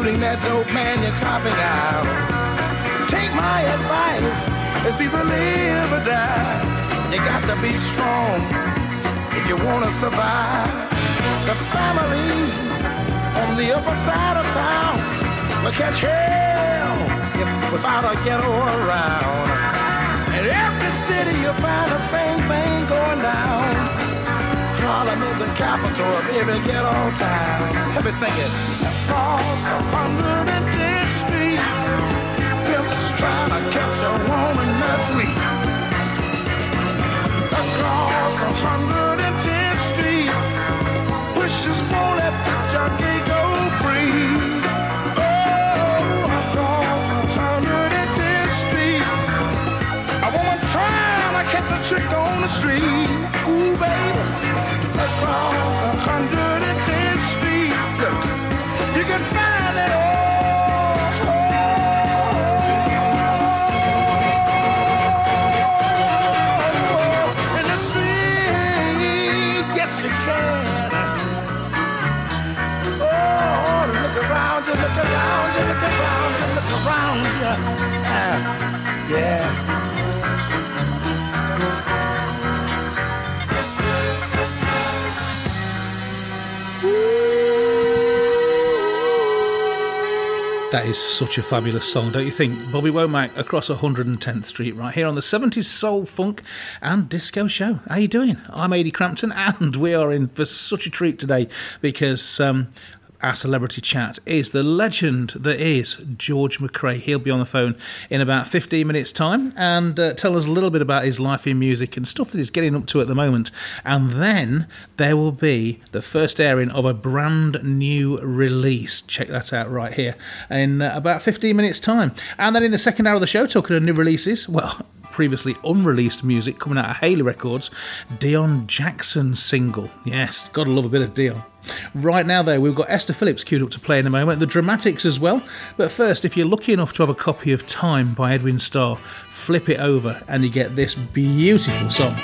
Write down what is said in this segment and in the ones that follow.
Shooting that dope, man, you're copping out. Take my advice, it's either live or die. You got to be strong if you want to survive. The family on the upper side of town will catch hell if, without a ghetto around. In every city you'll find the same thing. Harlem is the capital of every ghetto town. Let me sing it. Across 110th Street, pimps trying to catch a woman that's weak. Across 110th Street, wishes won't let the junkie go free. Oh, across 110th Street, A woman trying to catch a trick on the street. Ooh, baby, across is such a fabulous song, don't you think? Bobby Womack across 110th Street, right here on the 70s Soul, Funk and Disco Show. How you doing? I'm Ady Crampton, and we are in for such a treat today because um, our celebrity chat is the legend that is George McCrae. He'll be on the phone in about 15 minutes' time and uh, tell us a little bit about his life in music and stuff that he's getting up to at the moment. And then there will be the first airing of a brand new release. Check that out right here in uh, about 15 minutes' time. And then in the second hour of the show, talking of new releases, well, previously unreleased music coming out of Haley Records, Dion Jackson single. Yes, gotta love a bit of Dion. Right now, though, we've got Esther Phillips queued up to play in a moment, the Dramatics as well. But first, if you're lucky enough to have a copy of Time by Edwin Starr, flip it over and you get this beautiful song.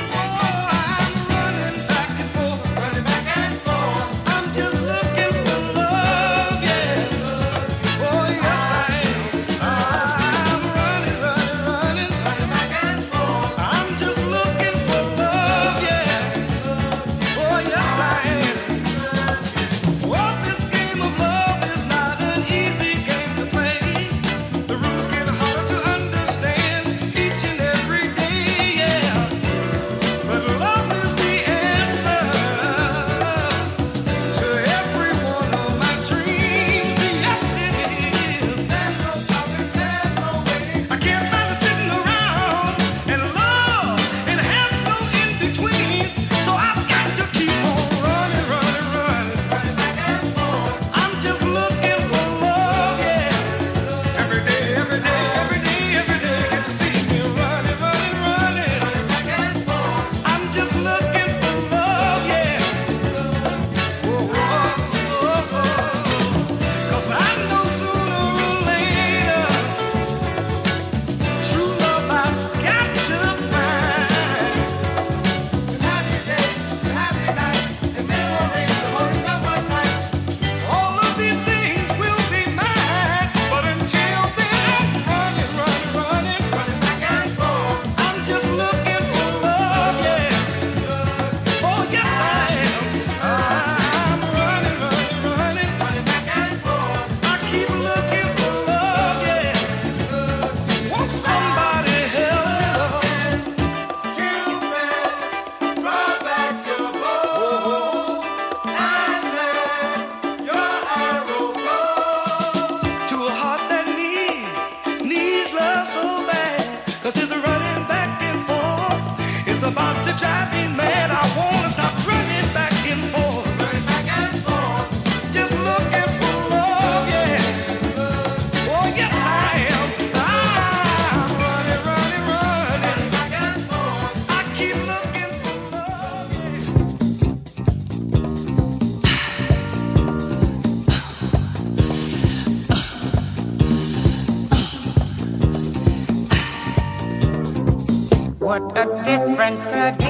Difference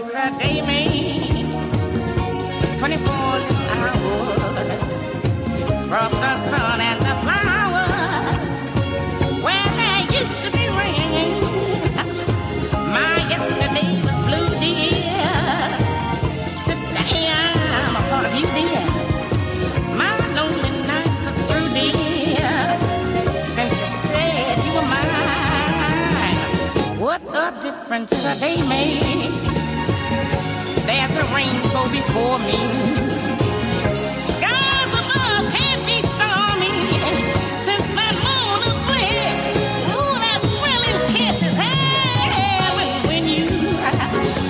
girls are day made. 24 hours from the sun and the flowers where there used to be rain. My yesterday was blue, dear. Today I'm a part of you, dear. My lonely nights are through, dear. Since you said you were mine, what a difference a day made. Rainbow before me. Skies above can't be stormy. Since that moon of bliss, ooh, that thrilling kiss is heaven when you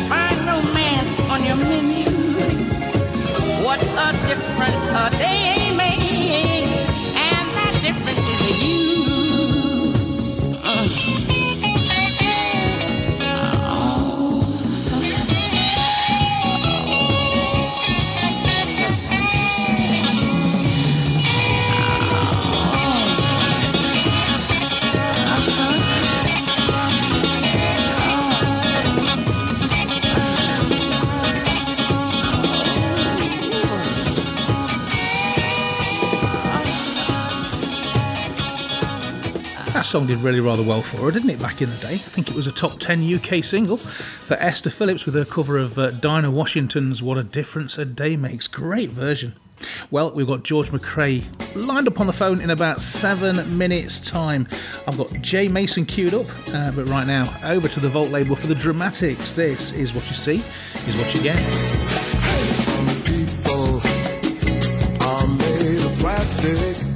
find romance on your menu. What a difference a day makes, and that difference is you. Song did really rather well for her, didn't it, back in the day? I think it was a top 10 UK single for Esther Phillips with her cover of uh, Dinah Washington's What a Difference a Day Makes. Great version. Well, we've got George McCrae lined up on the phone in about seven minutes' time. I've got Jay Mason queued up, uh, but right now, over to the Volt label for the dramatics. This is what you see, is what you get. People are made of plastic.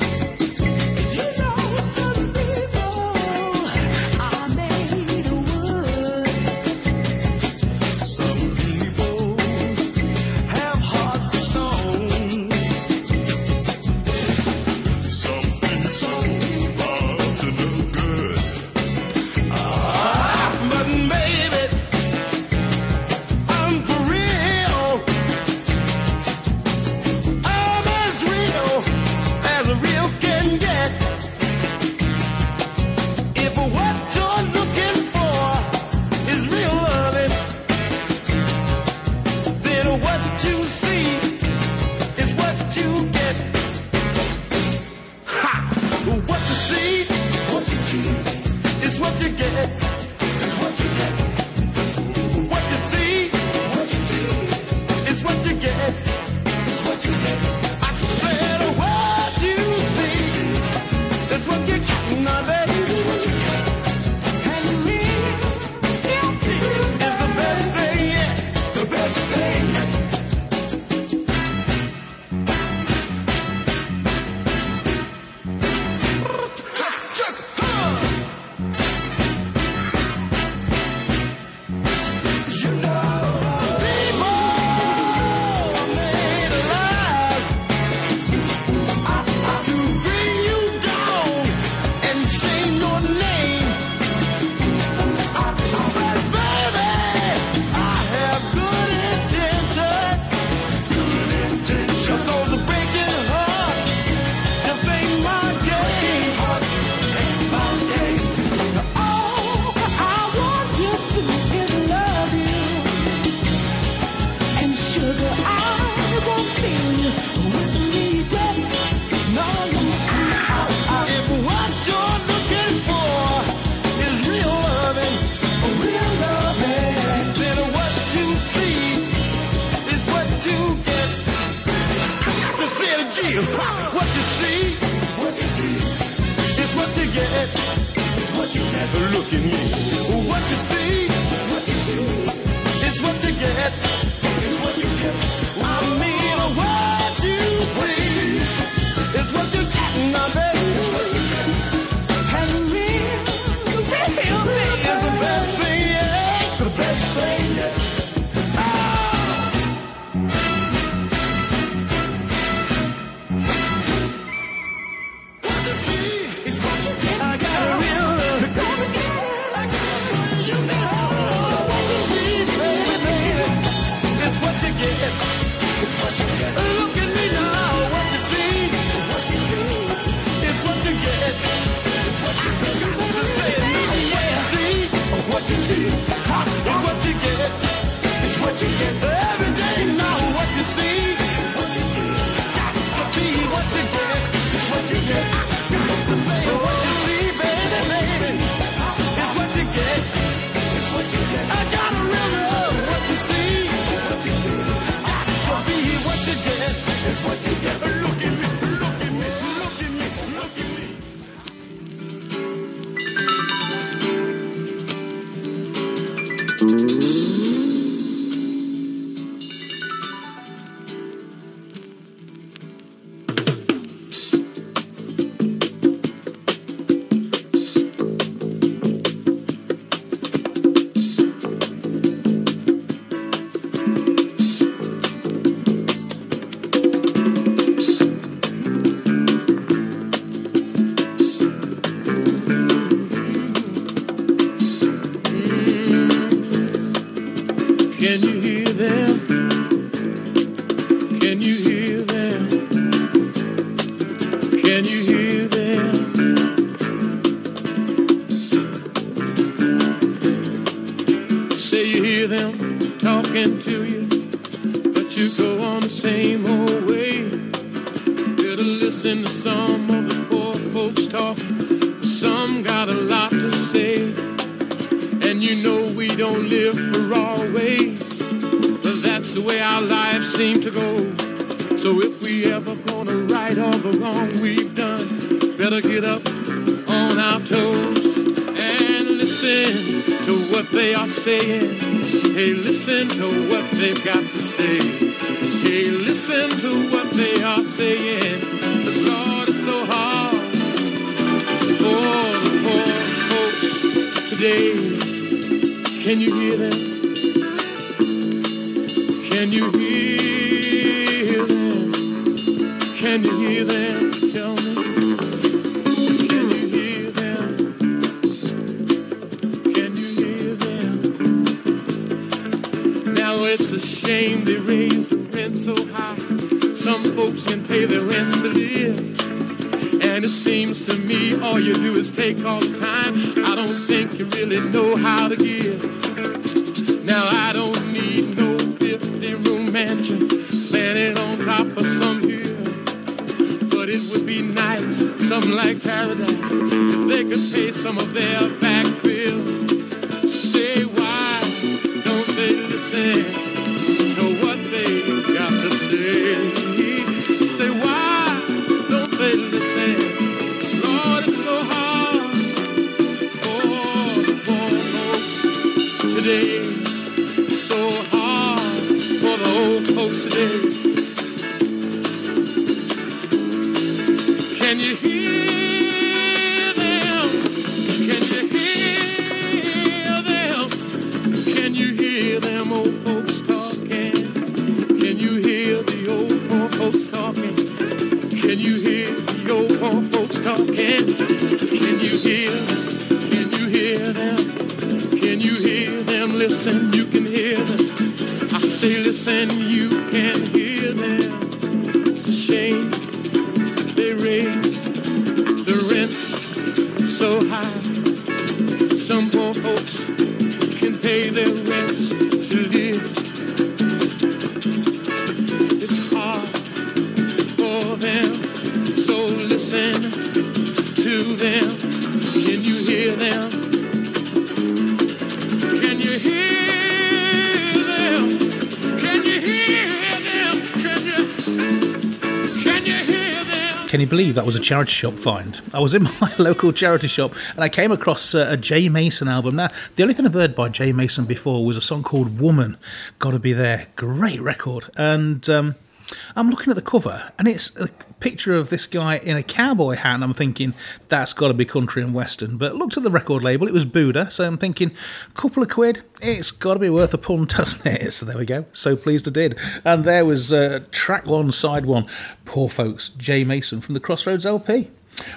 It would be nice, something like paradise, if they could pay some of their back bills. Say why don't they listen to what they got to say? Say why don't they listen? Lord, it's so hard for the poor folks today. So hard for the old folks today. Listen, you can hear Believe that was a charity shop find? I was in my local charity shop and I came across uh, a Jay Mason album. Now, the only thing I've heard by Jay Mason before was a song called Woman. Gotta be there. Great record. And um, I'm looking at the cover and it's a picture of this guy in a cowboy hat. And I'm thinking, that's got to be country and western. But looked at the record label, it was Buddah. So I'm thinking, couple of quid, it's got to be worth a punt, doesn't it? So there we go. So pleased I did. And there was uh, track one, side one. Poor folks, Jay Mason from the Crossroads LP.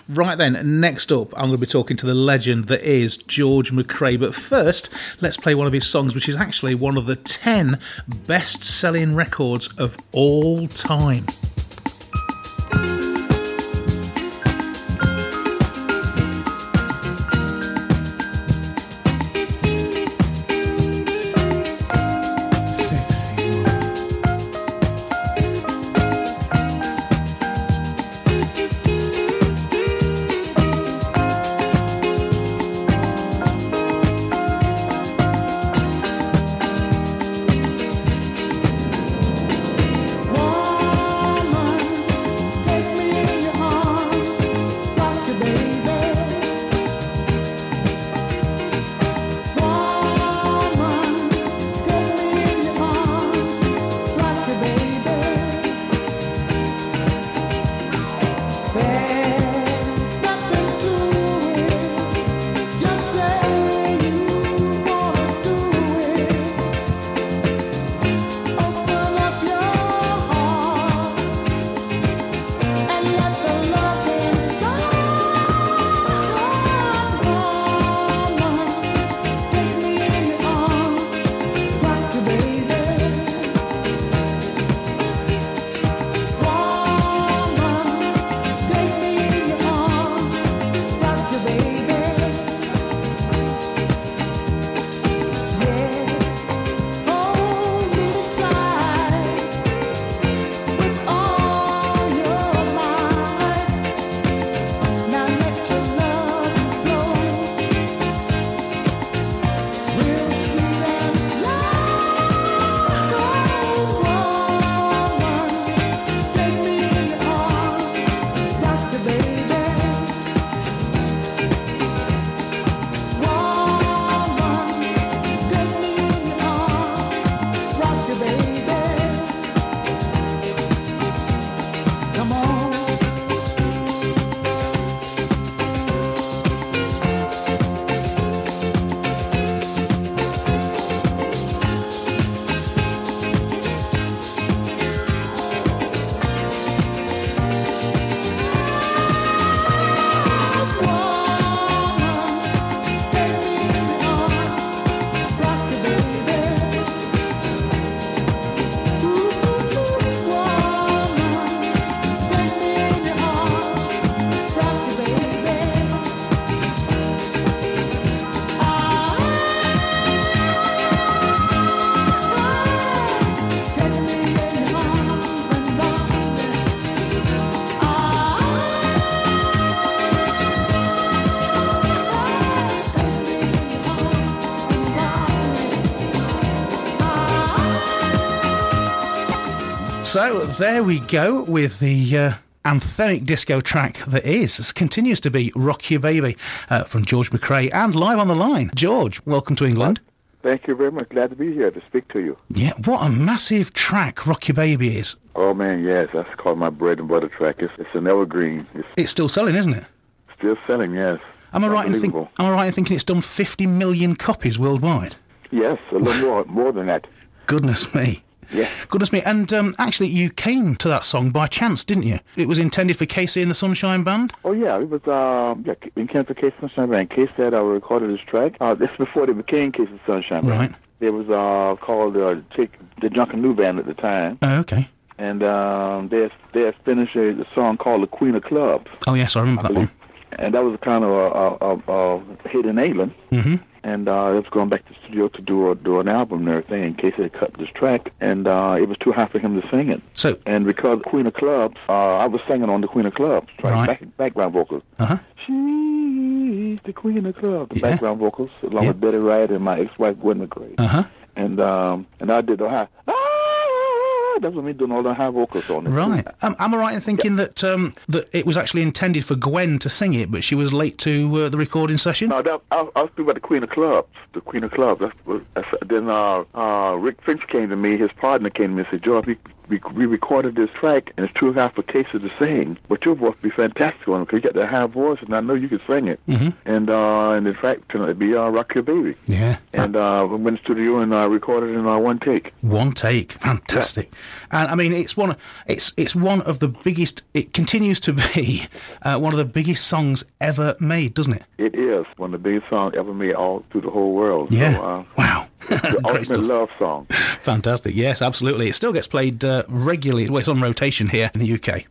Right then, next up, I'm going to be talking to the legend that is George McCrae. But first, let's play one of his songs, which is actually one of the 10 best selling records of all time. There we go with the uh, anthemic disco track that is, this continues to be Rock Your Baby uh, from George McCrae and live on the line. George, welcome to England. Thank you very much. Glad to be here to speak to you. Yeah, what a massive track Rock Your Baby is. Oh man, yes, that's called my bread and butter track. It's, it's an evergreen. It's It's still selling, isn't it? still selling. Yes. Am I right in think, Am I right in thinking it's done 50 million copies worldwide? Yes, a little more, more than that. Goodness me. Yeah. Goodness me. And um, actually, you came to that song by chance, didn't you? It was intended for KC and the Sunshine Band? Oh yeah, it was um yeah in Kansas Case Sunshine Band. Casey said I recorded this track. Uh, this is before they became Case the Sunshine Band. Right. It was uh called uh, Take the Junkanoo Band at the time, Oh, okay. and um they had, they had finished a, song called The Queen of Clubs, Oh, yes, I remember that one. and that was kind of a, a, a, a hit in England. hmm and uh, I was going back to the studio to do a, do an album and everything. In case they cut this track, and uh, it was too high for him to sing it. So, And because Queen of Clubs, uh, I was singing on the Queen of Clubs, trying Right. back, background vocals. uh-huh. She's the Queen of Clubs, the Yeah. background vocals, along Yeah. with Betty Wright and my ex-wife Gwen McCrae. Uh-huh. And um, and I did the high. Ah, that was me doing all the high vocals on it. Right. Um, am I right in thinking that um, that it was actually intended for Gwen to sing it, but she was late to uh, the recording session? No, that, I, I was speaking about the Queen of Clubs. The Queen of Clubs. That's, that's, then uh, uh, Rick Finch came to me. His partner came to me and said, "George, we, we, recorded this track, and it's too high for Casey to sing, but your voice would be fantastic on it because you got that high voice, and I know you can sing it." Mhm. And uh, and in fact, to be uh, "Rock Your Baby." Yeah. And uh, we went to the studio and uh, recorded it in uh, one take. One take, fantastic, and I mean it's one. It's it's one of the biggest. It continues to be uh, one of the biggest songs ever made, doesn't it? It is one of the biggest songs ever made all through the whole world. Yeah. So, uh, Wow. ultimate love song. Fantastic. Yes, absolutely. It still gets played uh, regularly. Well, it's on rotation here in the UK.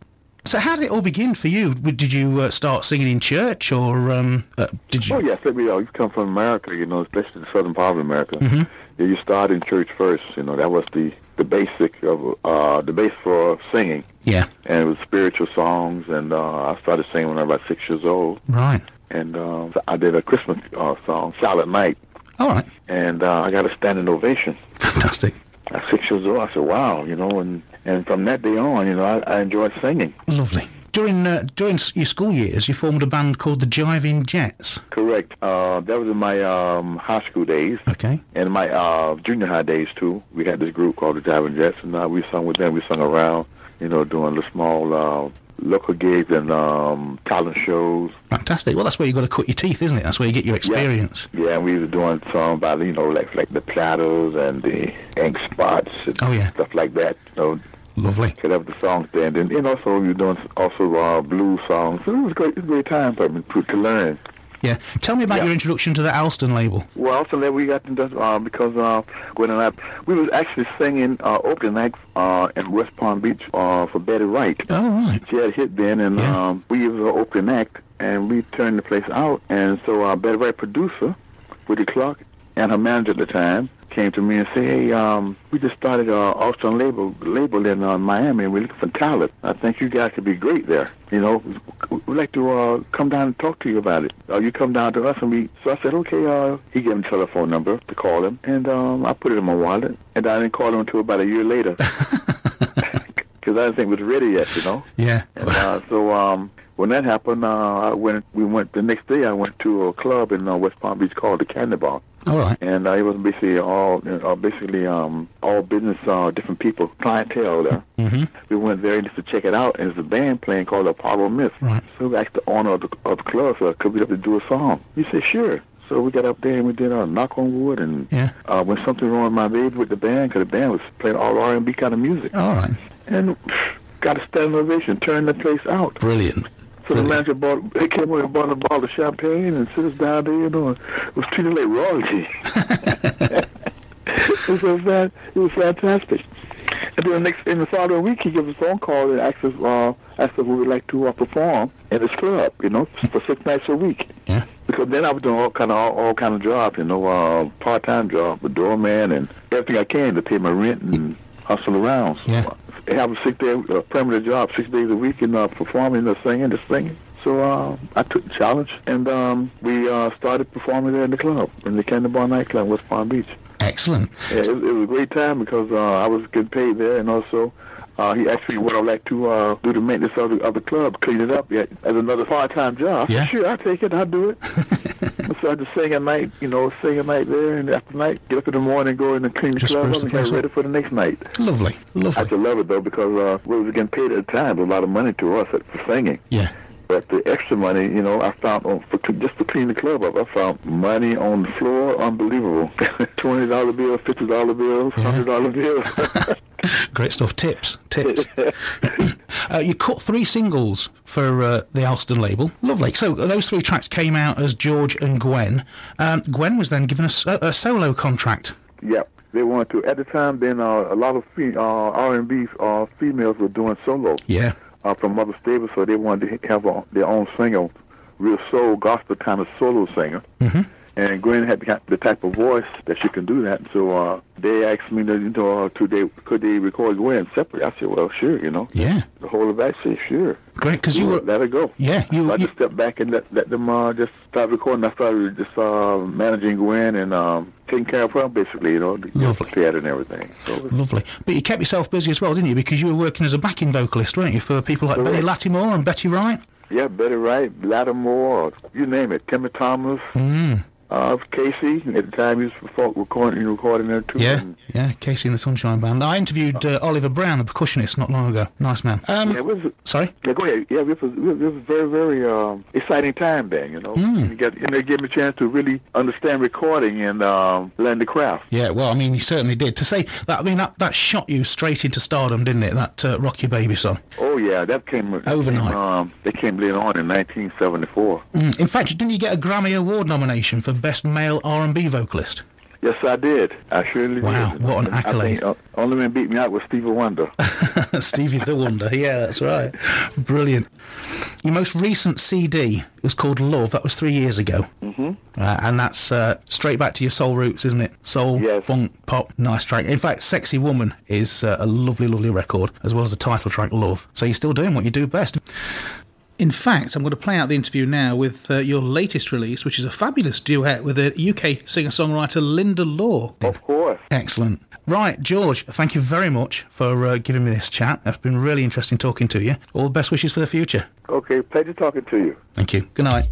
So how did it all begin for you? Did you uh, start singing in church, or um, uh, did you? Oh yes, let me know. You come from America, you know, especially the southern part of America. Mm-hmm. Yeah, you start in church first. You know, that was the the basic of uh, the base for singing, Yeah. and it was spiritual songs. And uh, I started singing when I was about six years old, Right. and uh, I did a Christmas uh, song, "Silent Night," All right. and uh, I got a standing ovation. Fantastic. At six years old, I said, "Wow," you know, and and from that day on, you know, I, I enjoyed singing. Lovely. During uh, during your school years, you formed a band called the Jiving Jets. Correct. Uh, that was in my um, high school days. Okay. And my uh, junior high days too, we had this group called the Jiving Jets, and uh, we sung with them. We sung around, you know, doing the small uh, local gigs and um, talent shows. Fantastic. Well, that's where you've got to cut your teeth, isn't it? That's where you get your experience. Yeah, and we were doing songs by you know like like the Platters and the Ink Spots and Oh, yeah. stuff like that. You know, Lovely. could have the songs there, and then and also were doing also uh, blues songs. So it was a great, it was a great time for me to, to learn. Yeah. Tell me about Yeah. your introduction to the Alston label. Well, also that we got into uh, because uh, Gwen and I, we was actually singing uh, opening act uh, in West Palm Beach uh, for Betty Wright. Oh, right. She had a hit then, and Yeah. um, we was an opening act, and we turned the place out. And so uh, Betty Wright producer, Woody Clark, and her manager at the time came to me and said, "Hey, um, we just started a Alston label label in uh, Miami, and we're looking for talent. I think you guys could be great there. You know, we'd like to uh, come down and talk to you about it. Uh, you come down to us, and we." So I said, "Okay." Uh, he gave me a telephone number to call him, and um, I put it in my wallet, and I didn't call him until about a year later. Because I didn't think it was ready yet, you know. Yeah. And uh, so um, when that happened, uh, I went. We went the next day. I went to a club in uh, West Palm Beach called the Candy Bar, All right. and uh, it was basically all, uh, basically um, all business, uh, different people, clientele there. Mm-hmm. We went there just to check it out, and there's a band playing called Apollo Myth. Right. So we asked the owner of the, of the club, so could we up to do a song? He said, sure. So we got up there and we did a knock on wood, and Yeah. uh, when something wrong with my baby with the band, because the band was playing all R&B kind of music, All right. and got a standing ovation, turned the place out. Brilliant. So the manager bought, he came over and bought a bottle of champagne and sit us down there, you know, and was treated like royalty. it was fan- it was fantastic. And then the next, in the following week, he gives us a phone call and asks us, uh, asked us if we would like to uh, perform in his club, you know, for six nights a week. Yeah. Because then I was doing all kind of all, all kind of jobs, you know, uh, part time job, a doorman, and everything I can to pay my rent and hustle around. So Yeah. Have a six day uh, permanent job, six days a week, and uh, performing, uh, singing, just singing. So uh, I took the challenge, and um, we uh, started performing there in the club, in the Candy Bar nightclub, in West Palm Beach. Excellent. Yeah, it, it was a great time because uh, I was getting paid there, and also Uh, he actually would have liked to uh, do the maintenance of the, of the club, clean it up yeah, as another part-time job. Yeah. Sure, I'll take it. I'll do it. so I just sing at night, you know, sing at night there, and after night, get up in the morning, go in and clean the Just club up and get place up. ready for the next night. Lovely, I lovely. just love it though because uh, we was getting paid at the time, a lot of money to us for singing. Yeah. But the extra money, you know, I found on for just to clean the club up. I found money on the floor, unbelievable. Twenty dollar bills, fifty dollar bills, hundred dollar bills. Great stuff. Tips, tips. uh, you cut three singles for uh, the Alston label. Lovely. So those three tracks came out as George and Gwen. Um, Gwen was then given a, so- a solo contract. yep. They wanted to. At the time, then uh, a lot of fe- uh, R&B uh, females were doing solo Yeah. uh, from other stables, so they wanted to have a, their own singer, real soul gospel kind of solo singer. hmm And Gwen had the, type of voice that she can do that. So uh, they asked me you know, to they, could they record Gwen separately. I said, well, sure, you know. Yeah. The whole of that said, sure. Great, because you were. let her go. Yeah, you. So I you just stepped back and let, let them uh, just start recording. I started just uh, managing Gwen and um, taking care of her, basically, you know, the Lovely. theater and everything. So Lovely. But you kept yourself busy as well, didn't you? Because you were working as a backing vocalist, weren't you, for people like Benny Correct. Latimore and Betty Wright? yeah, Betty Wright, Latimore, you name it, Timmy Thomas, Mm. Uh, KC. At the time, he was for- recording, recording there too. Yeah, And, yeah. KC and the Sunshine Band. I interviewed uh, Oliver Brown, the percussionist, not long ago. Nice man. Um, yeah, was sorry. Yeah, go ahead. Yeah, it was, it was a very, very um, exciting time then, you know. Hmm. You got, and they gave me a chance to really understand recording and um, learn the craft. Yeah, well, I mean, you certainly did. To say that, I mean, that, that shot you straight into stardom, didn't it? That uh, Rock Your Baby song. Oh, yeah, that came... Overnight. Came, um, they came later on in 1974. Mm. In fact, didn't you get a Grammy Award nomination for Best Male R&B Vocalist? Yes, I did. I surely Wow, did. Wow, what an I think, accolade. uh, only man beat me out was Stevie Wonder. Stevie the Wonder. Yeah, that's right. Brilliant. Your most recent CD was called Love. That was three years ago. hmm Uh, and that's uh, straight back to your soul roots, isn't it? Soul, Yes. funk, pop, nice track. In fact, Sexy Woman is uh, a lovely, lovely record, as well as the title track, Love. So you're still doing what you do best. In fact, I'm going to play out the interview now with uh, your latest release, which is a fabulous duet with a UK singer songwriter Linda Law. Of course. Excellent. Right, George, thank you very much for uh, giving me this chat. It's been really interesting talking to you. All the best wishes for the future. Okay, pleasure talking to you. Thank you. Good night.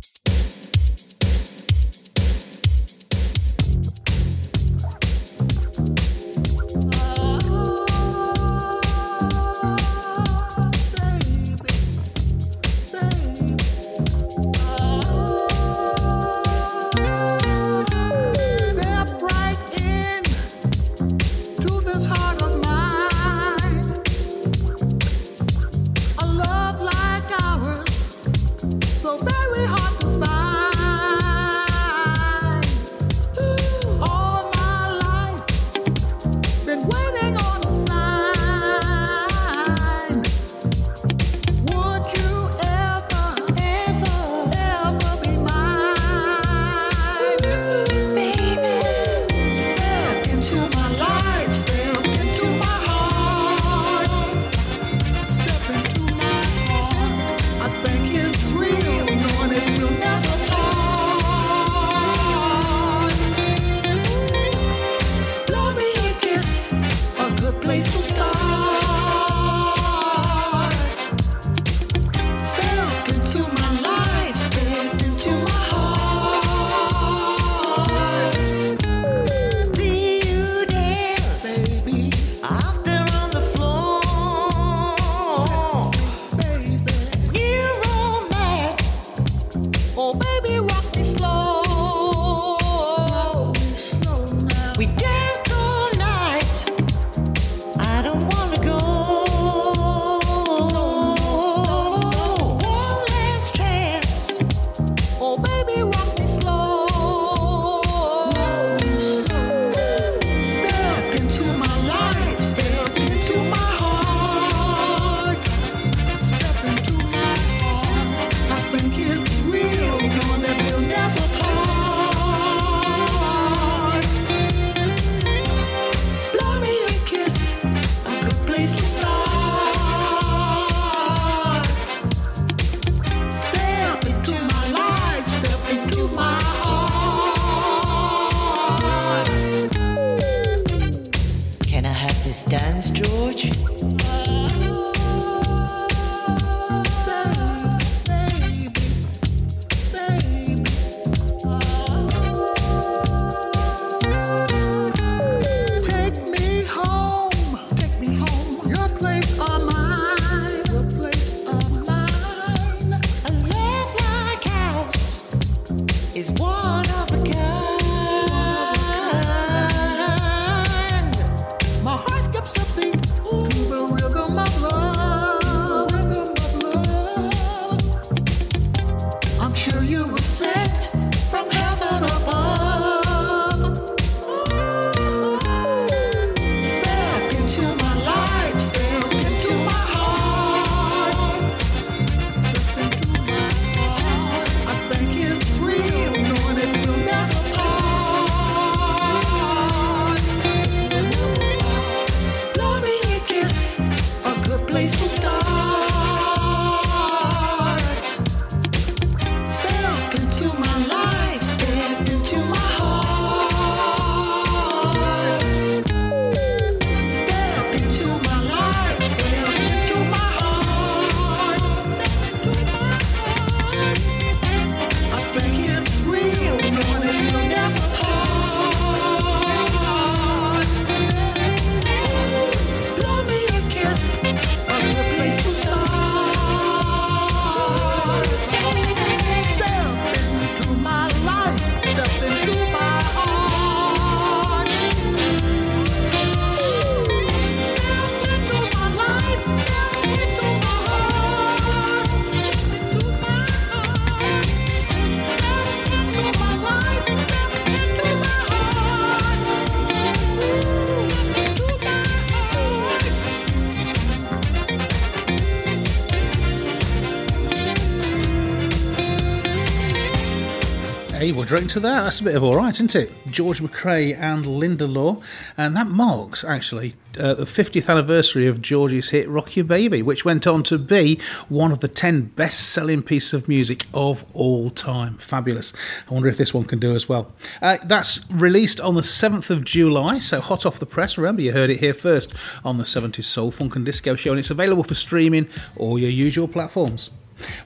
To that. That's a bit of all right, isn't it? George McCrae and Linda Law, and that marks actually uh, the 50th anniversary of George's hit "Rock Your Baby," which went on to be one of the 10 best-selling pieces of music of all time. Fabulous. I wonder if this one can do as well. Uh, that's released on the 7th of July, so hot off the press. Remember, you heard it here first on the 70s Soul Funk and Disco Show, and it's available for streaming all your usual platforms.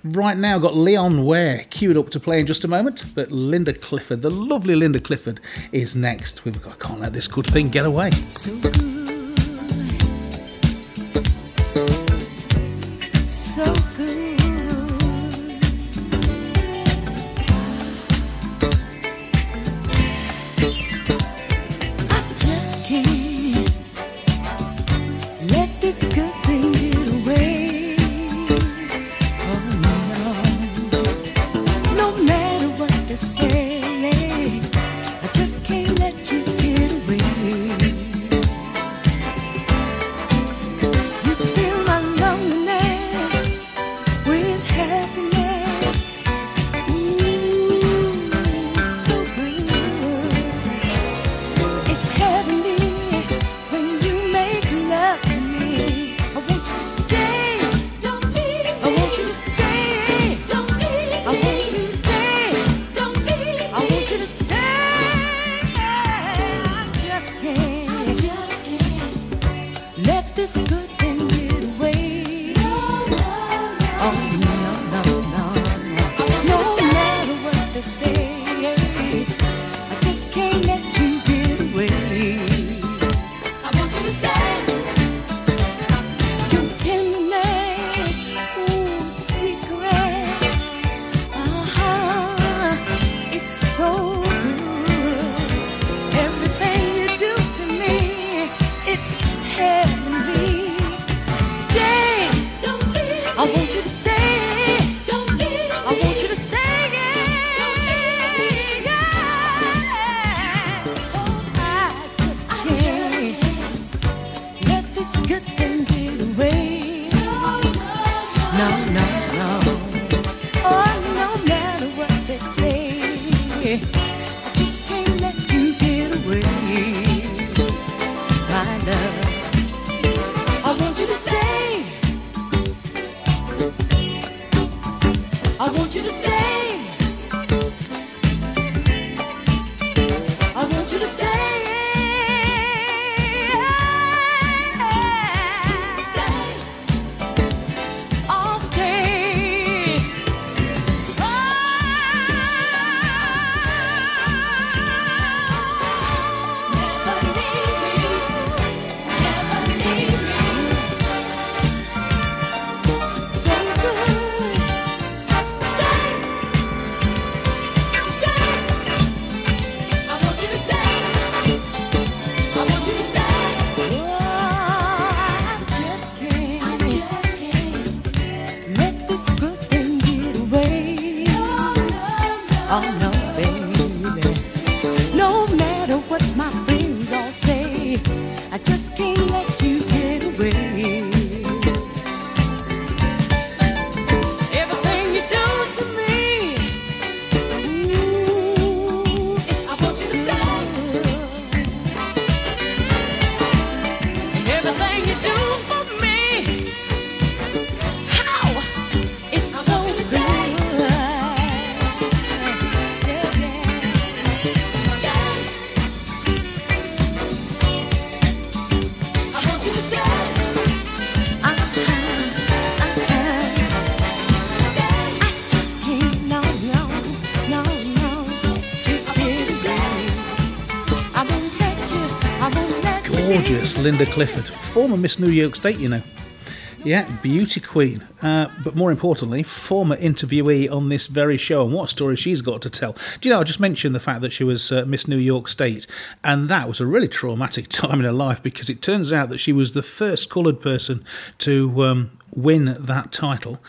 Right now, got Leon Ware queued up to play in just a moment, but Linda Clifford, the lovely Linda Clifford, is next. We've got, I can't let this good thing get away. So good. Linda Clifford, former Miss New York State, you know. Yeah, beauty queen. Uh, but more importantly, former interviewee on this very show and what story she's got to tell. Do you know, I just mentioned the fact that she was uh, Miss New York State, and that was a really traumatic time in her life because it turns out that she was the first coloured person to um, win that title.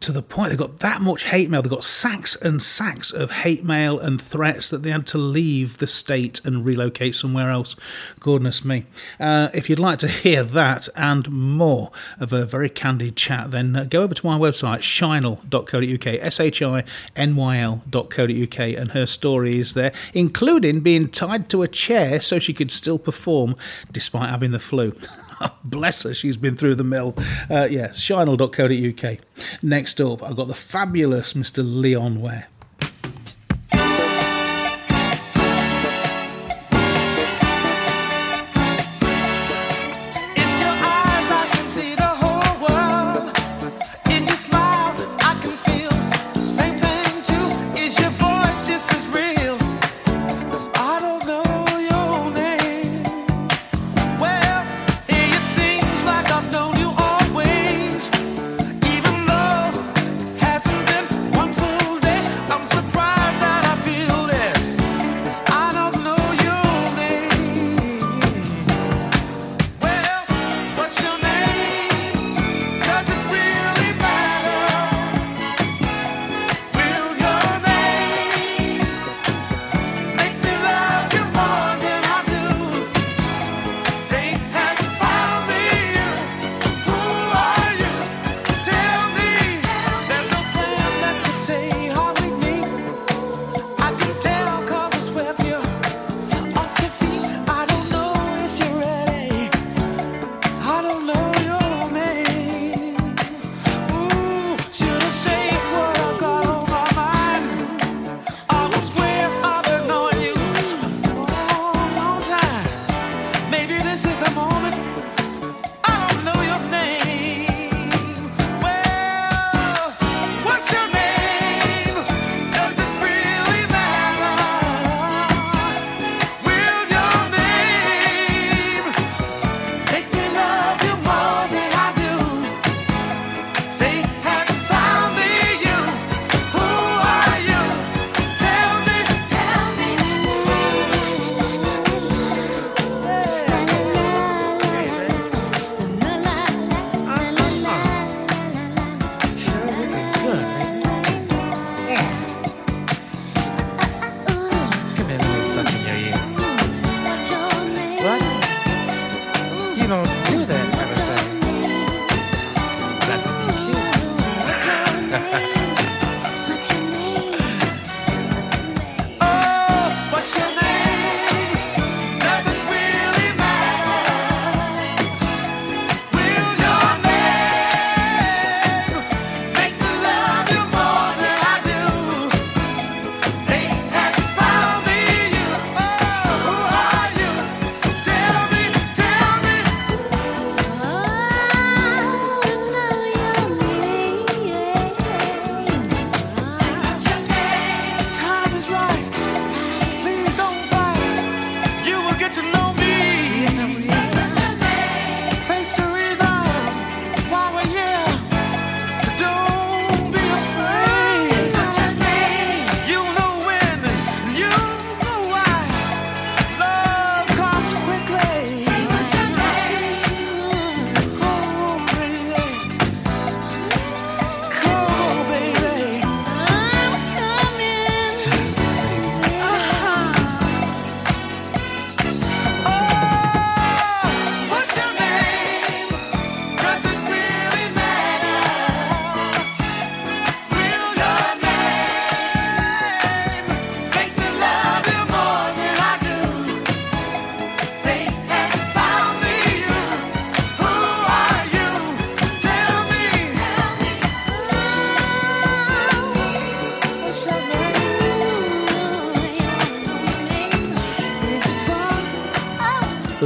To the point they've got that much hate mail. They've got sacks and sacks of hate mail and threats that they had to leave the state and relocate somewhere else. Goodness me. Uh, if you'd like to hear that and more of a very candid chat, then uh, go over to my website, shinyl.co.uk, S H I N Y L.co.uk, and her story is there, including being tied to a chair so she could still perform despite having the flu. Bless her, she's been through the mill. Uh, yeah, shinyl.co.uk. Next up, I've got the fabulous Mr. Leon Ware.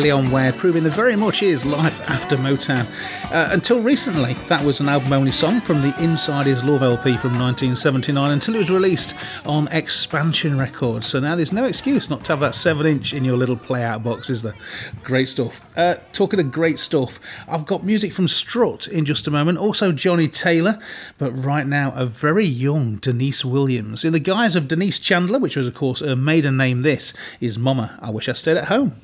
Leon Ware, proving there very much is life after Motown. Uh, until recently, that was an album only song from the Inside Is Love LP from 1979 until it was released on Expansion Records. So now there's no excuse not to have that 7 inch in your little playout box, is there? Great stuff. Uh, talking of great stuff, I've got music from Strut in just a moment, also Johnnie Taylor, but right now a very young Deniece Williams. In the guise of Deniece Chandler, which was, of course, her maiden name, this is Mama. I Wish I Stayed at Home.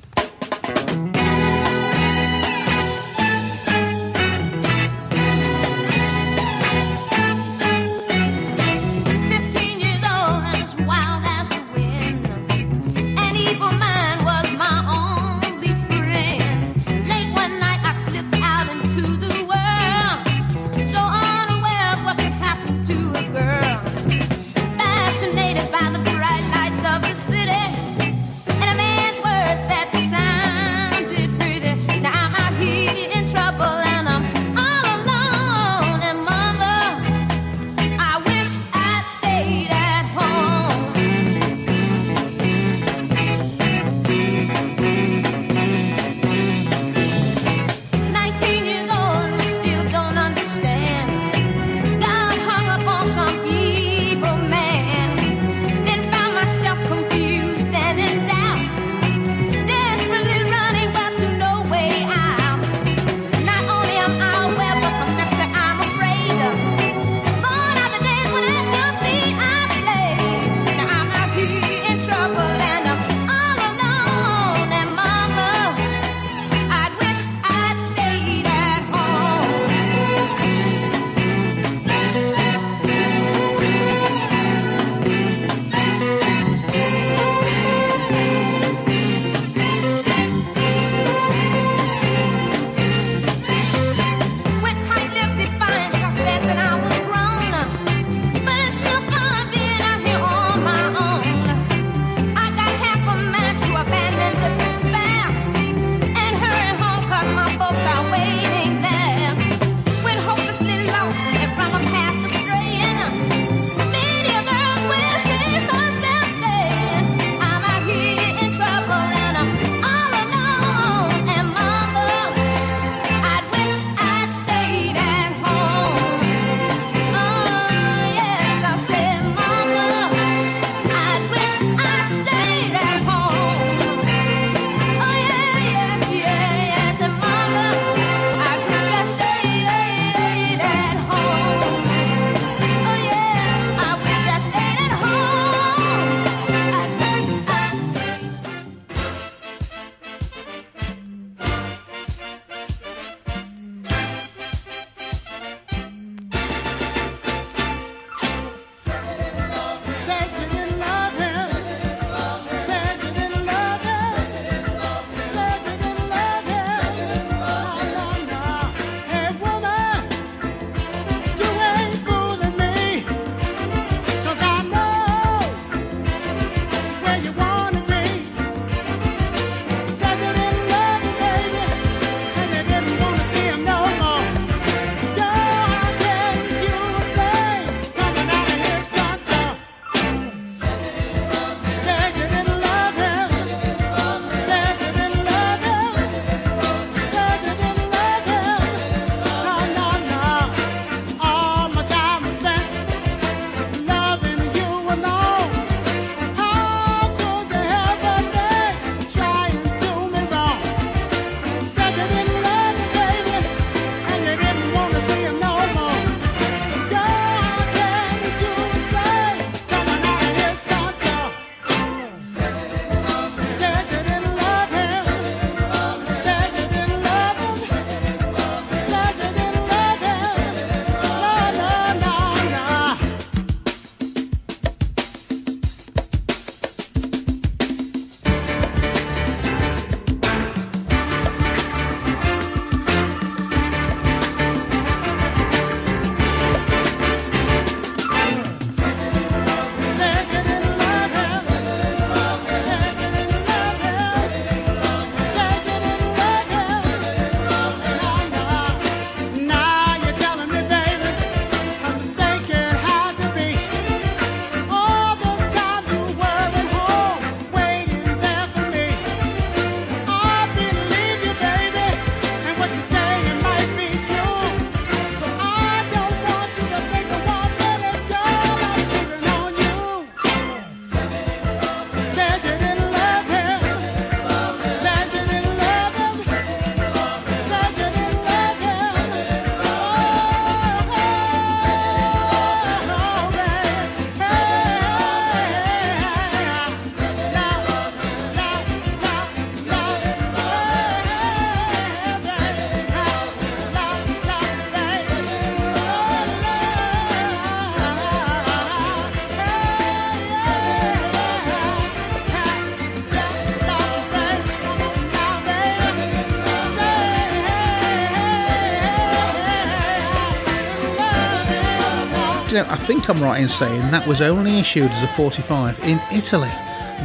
I think I'm right in saying that was only issued as a 45 in Italy.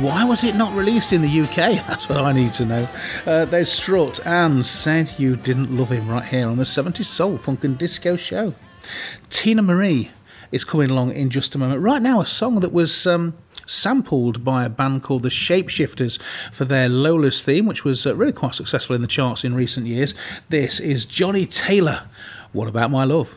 Why was it not released in the UK? That's what I need to know. Uh, there's Strut and Said You Didn't Love Him right here on the 70s Soul Funk and Disco Show. Teena Marie is coming along in just a moment. Right now, a song that was um, sampled by a band called the Shapeshifters for their Lola's theme, which was uh, really quite successful in the charts in recent years. This is Johnnie Taylor. What about my love?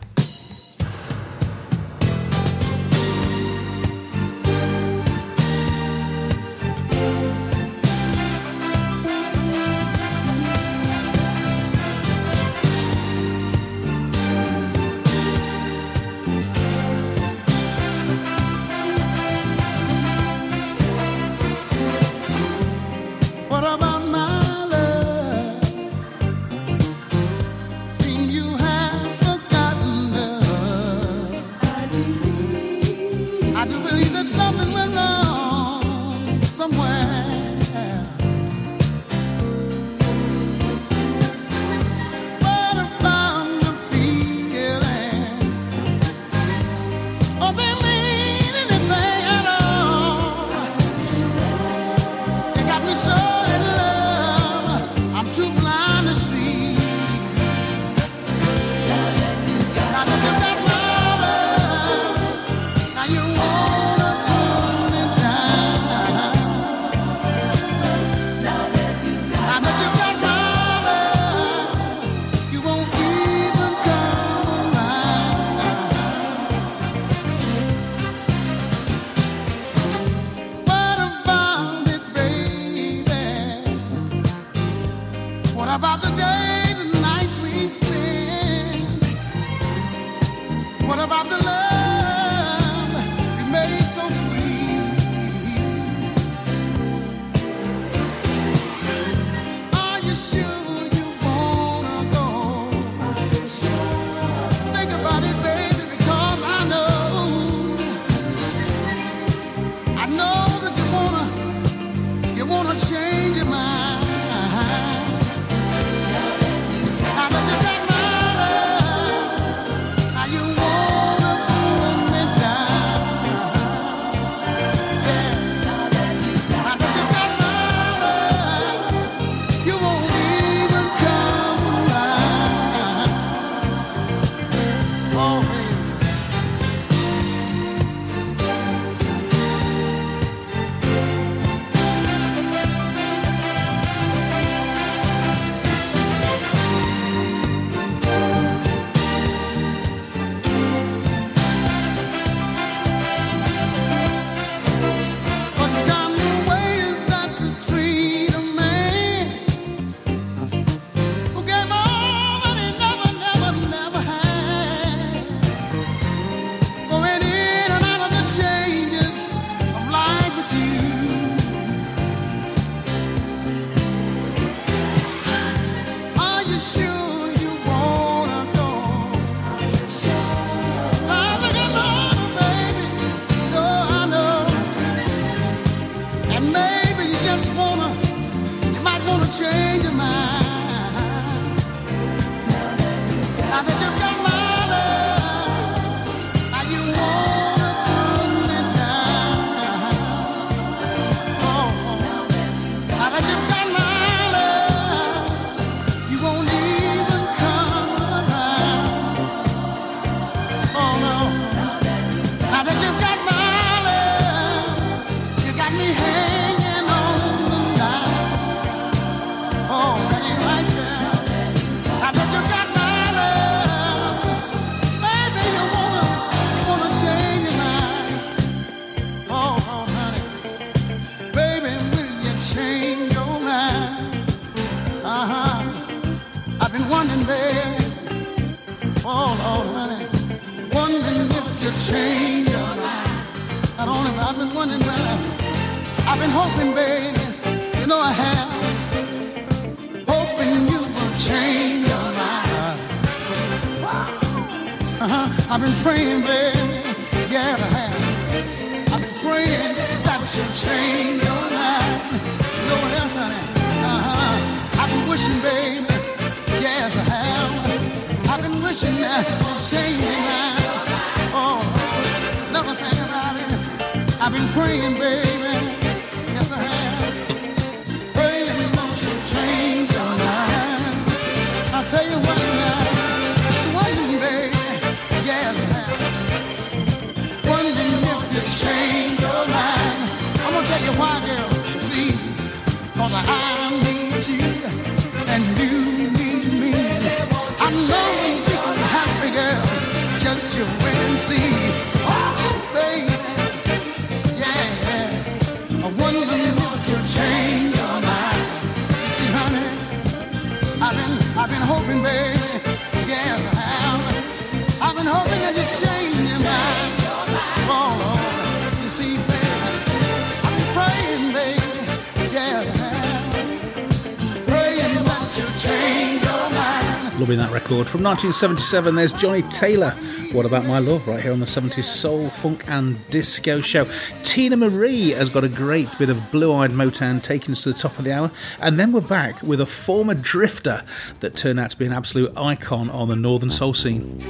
from 1977, there's Johnnie Taylor. What about my love? Right here on the 70s Soul, Funk, and Disco Show. Teena Marie has got a great bit of blue eyed Motown taking us to the top of the hour. And then we're back with a former drifter that turned out to be an absolute icon on the Northern Soul scene.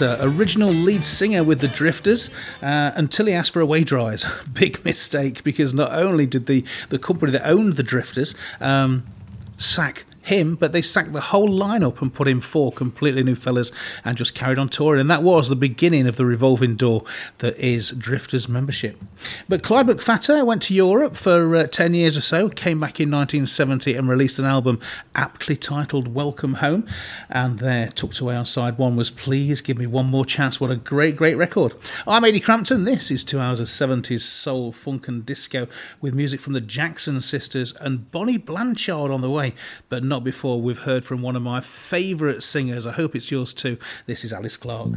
McPhatter, original lead singer with the Drifters, uh, until he asked for away dries. Big mistake because not only did the, the company that owned the Drifters um, sack him, but they sacked the whole lineup and put in four completely new fellas and just carried on touring. And that was the beginning of the revolving door that is Drifters membership. But Clyde McPhatter went to Europe for uh, 10 years or so, came back in 1970 and released an album aptly titled Welcome Home. And there, tucked away on side one, was Please Give Me One More Chance. What a great, great record. I'm Ady Crampton. This is two hours of 70s soul, funk, and disco with music from the Jackson sisters and Bonnie Blanchard on the way, but not before we've heard from one of my favourite singers. I hope it's yours too. This is Alice Clark.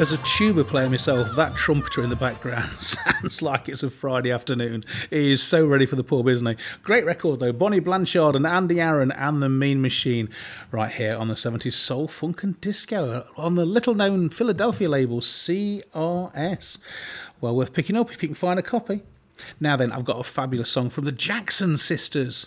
As a tuba player myself, that trumpeter in the background sounds like it's a Friday afternoon. He is so ready for the pub, isn't he? Great record, though. Bonnie Blanchard and Andy Aaron and the Mean Machine, right here on the 70s Soul, Funk and Disco on the little known Philadelphia label CRS. Well, worth picking up if you can find a copy. Now then, I've got a fabulous song from the Jackson Sisters.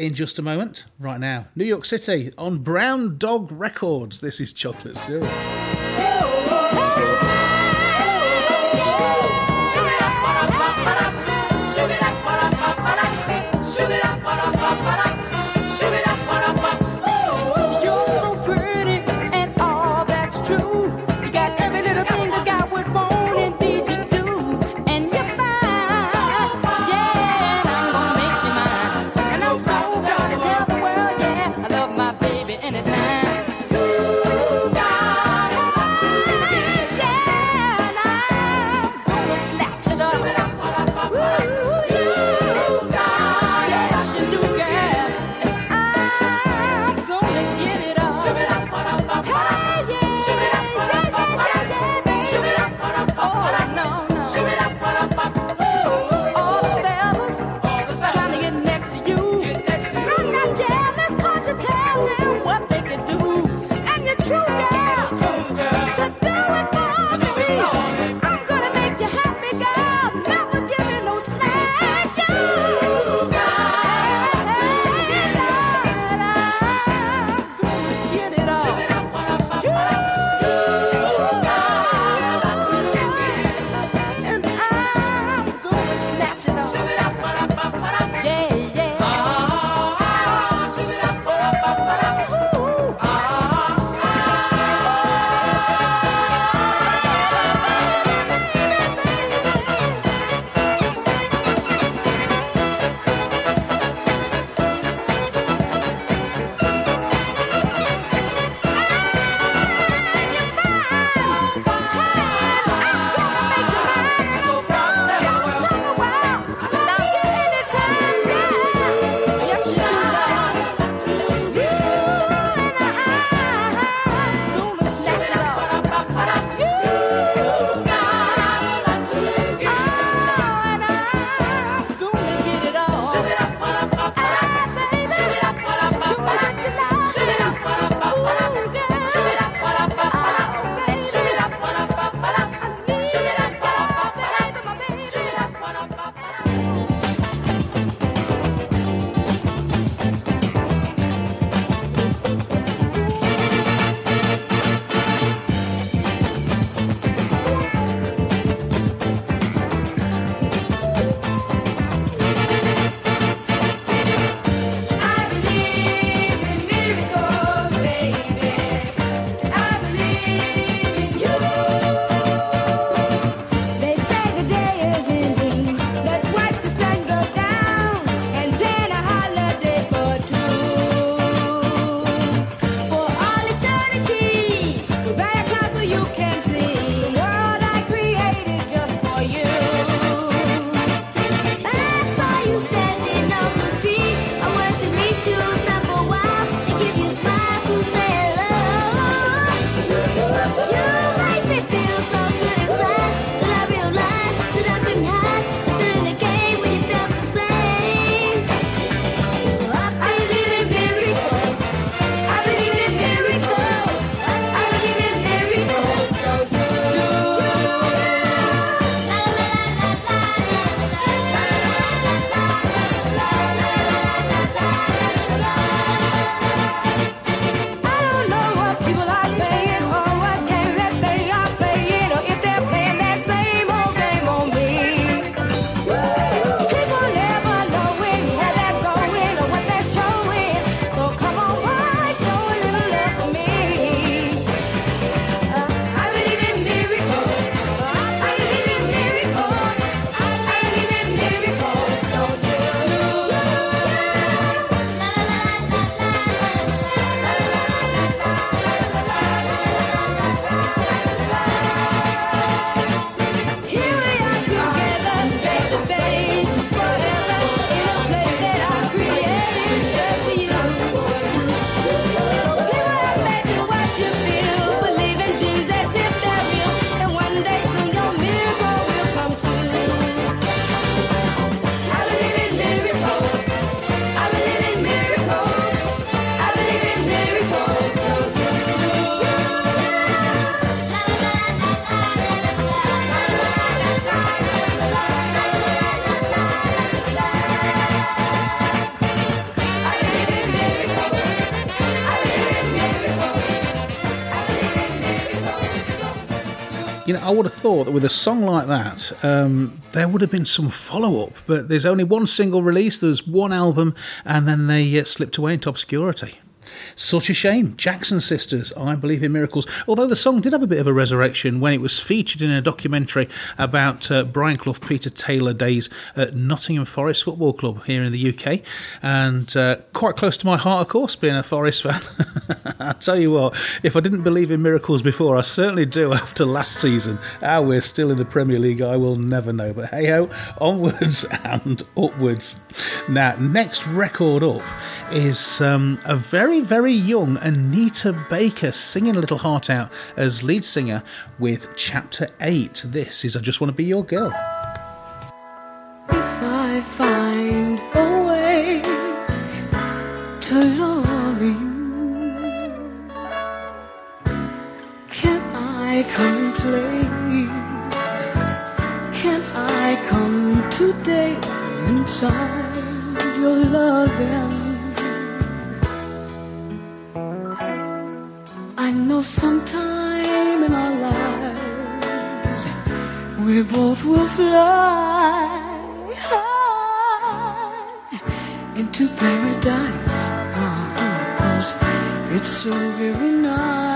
In just a moment, right now, New York City on Brown Dog Records. This is Chocolate Syrup. Thought that with a song like that, um, there would have been some follow up, but there's only one single release, there's one album, and then they uh, slipped away into obscurity. Such a shame. Jackson Sisters, I Believe in Miracles. Although the song did have a bit of a resurrection when it was featured in a documentary about uh, Brian Clough, Peter Taylor days at Nottingham Forest Football Club here in the UK. And uh, quite close to my heart, of course, being a Forest fan. I tell you what, if I didn't believe in miracles before, I certainly do after last season. How we're still in the Premier League, I will never know. But hey ho, onwards and upwards. Now, next record up is um, a very, very young Anita Baker singing a little heart out as lead singer with Chapter 8. This is I Just Want to Be Your Girl. If I find a way to love come and play? Can I come today inside your loving? I know sometime in our lives we both will fly high into paradise. Uh-huh, 'cause it's so very nice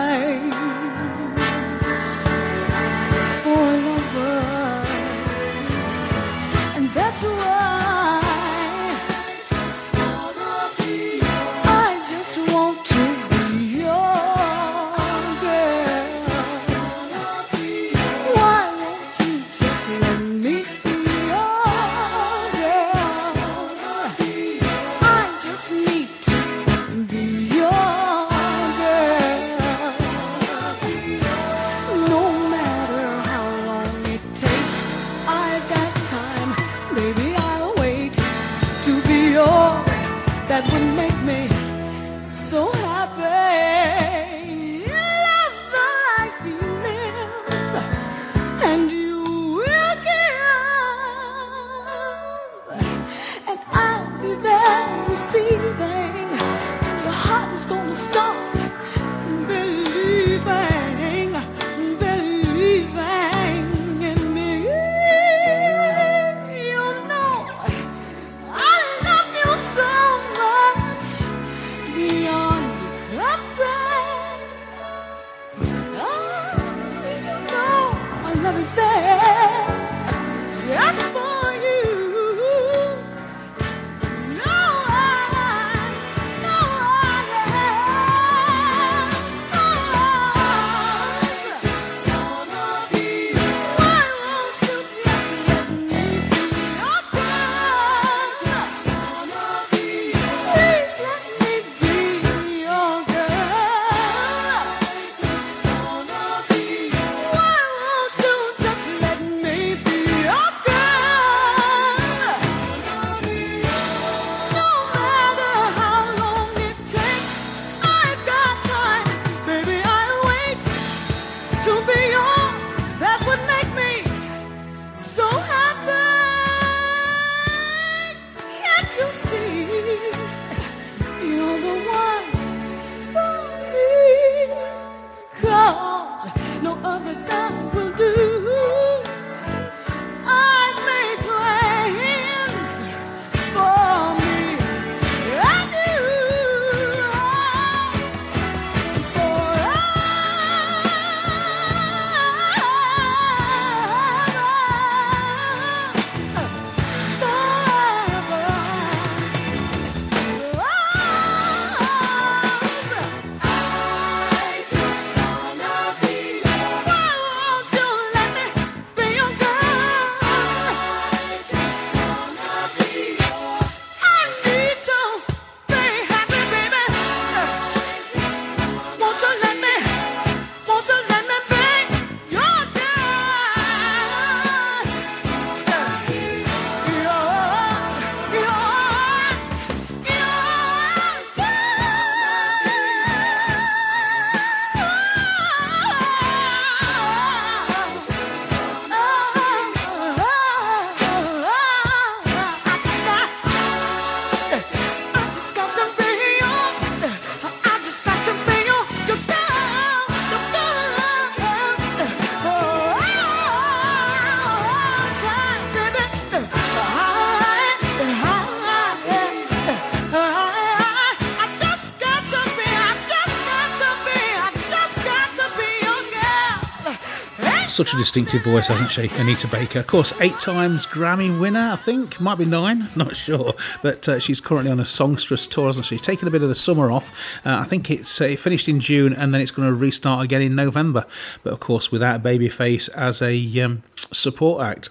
Such a distinctive voice, hasn't she, Anita Baker? Of course, eight times Grammy winner, I think. Might be nine, not sure. But uh, she's currently on a songstress tour, hasn't she? Taking a bit of the summer off. Uh, I think it's uh, it finished in June and then it's going to restart again in November. But of course, without Babyface as a um, support act.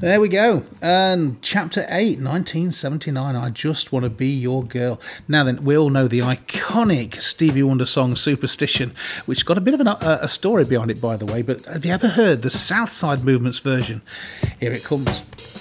There we go. And chapter 8, 1979, I Just Want to Be Your Girl. Now then, we all know the iconic Stevie Wonder song Superstition, which got a bit of an, uh, a story behind it, by the way. But have you ever heard the Southside Movement's version? Here it comes.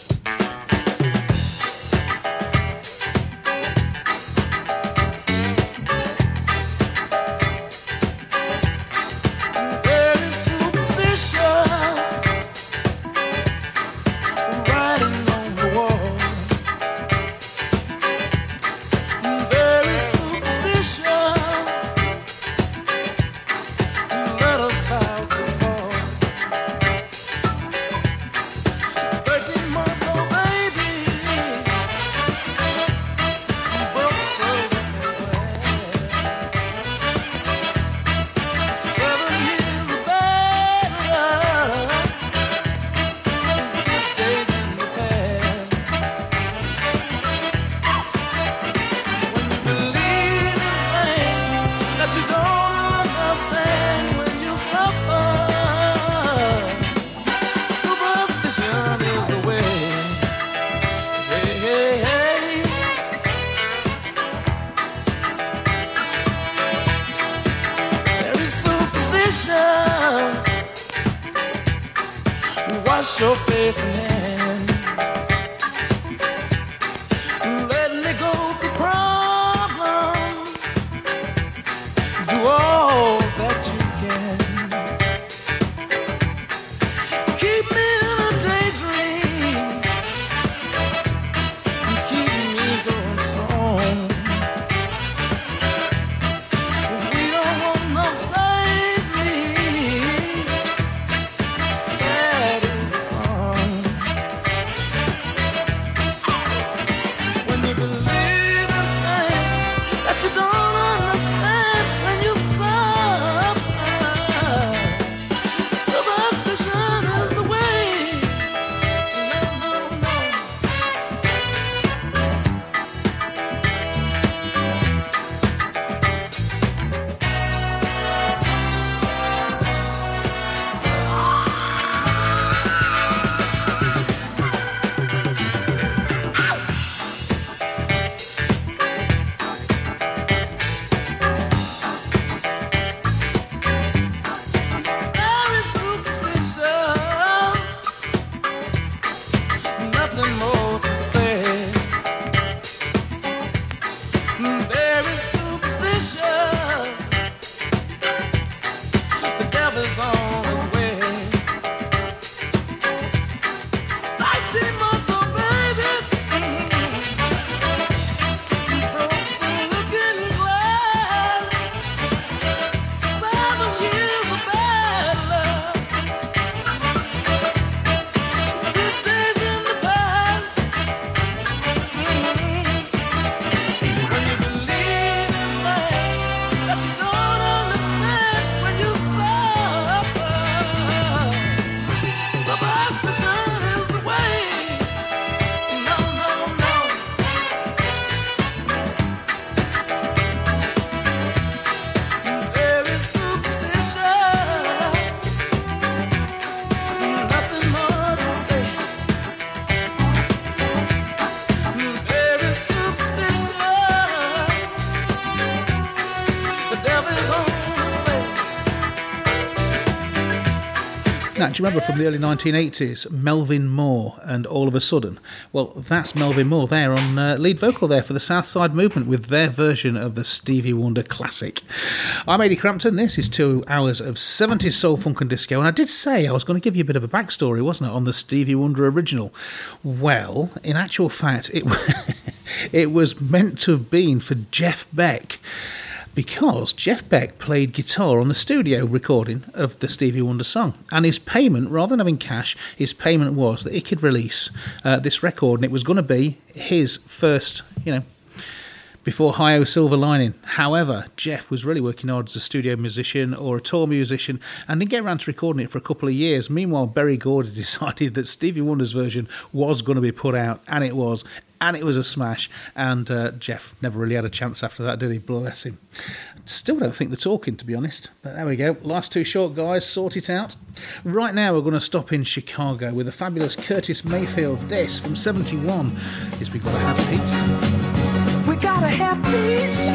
Do you remember from the early 1980s, Melvin Moore and All of a Sudden? Well, that's Melvin Moore there on uh, lead vocal there for the Southside Movement with their version of the Stevie Wonder classic. I'm Ady Crampton. This is two hours of 70s soul, funk, and disco. And I did say I was going to give you a bit of a backstory, wasn't it, on the Stevie Wonder original? Well, in actual fact, it, it was meant to have been for Jeff Beck because Jeff Beck played guitar on the studio recording of the Stevie Wonder song. And his payment, rather than having cash, his payment was that he could release uh, this record, and it was going to be his first, you know, before Hi Ho Silver Lining. However, Jeff was really working hard as a studio musician or a tour musician and didn't get around to recording it for a couple of years. Meanwhile, Berry Gordy decided that Stevie Wonder's version was going to be put out, and it was and it was a smash. And uh, Jeff never really had a chance after that, did he? Bless him. Still don't think they're talking, to be honest. But there we go. Last two short guys, sort it out. Right now, we're going to stop in Chicago with the fabulous Curtis Mayfield. This from 71 is We Gotta Have Peace. We gotta have peace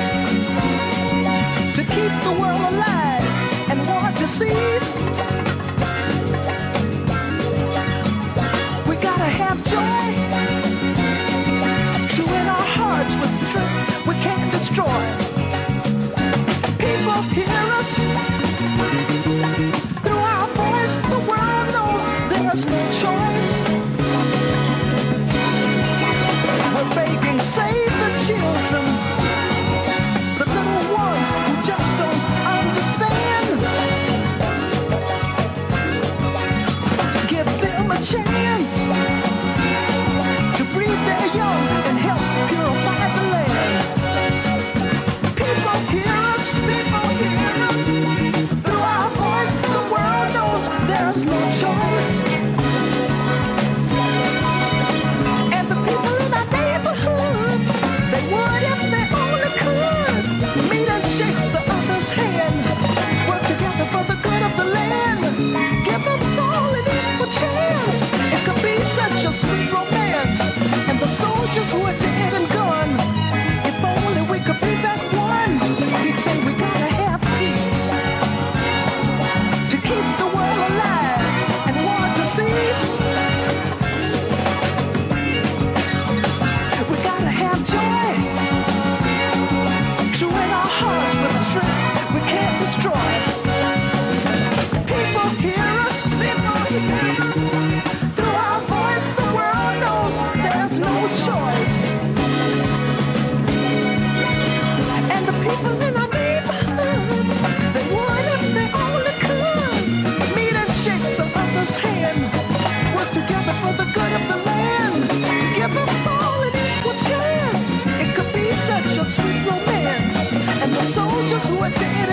to keep the world alive and war to cease. We gotta have joy. destroy. People hear us. what did and what they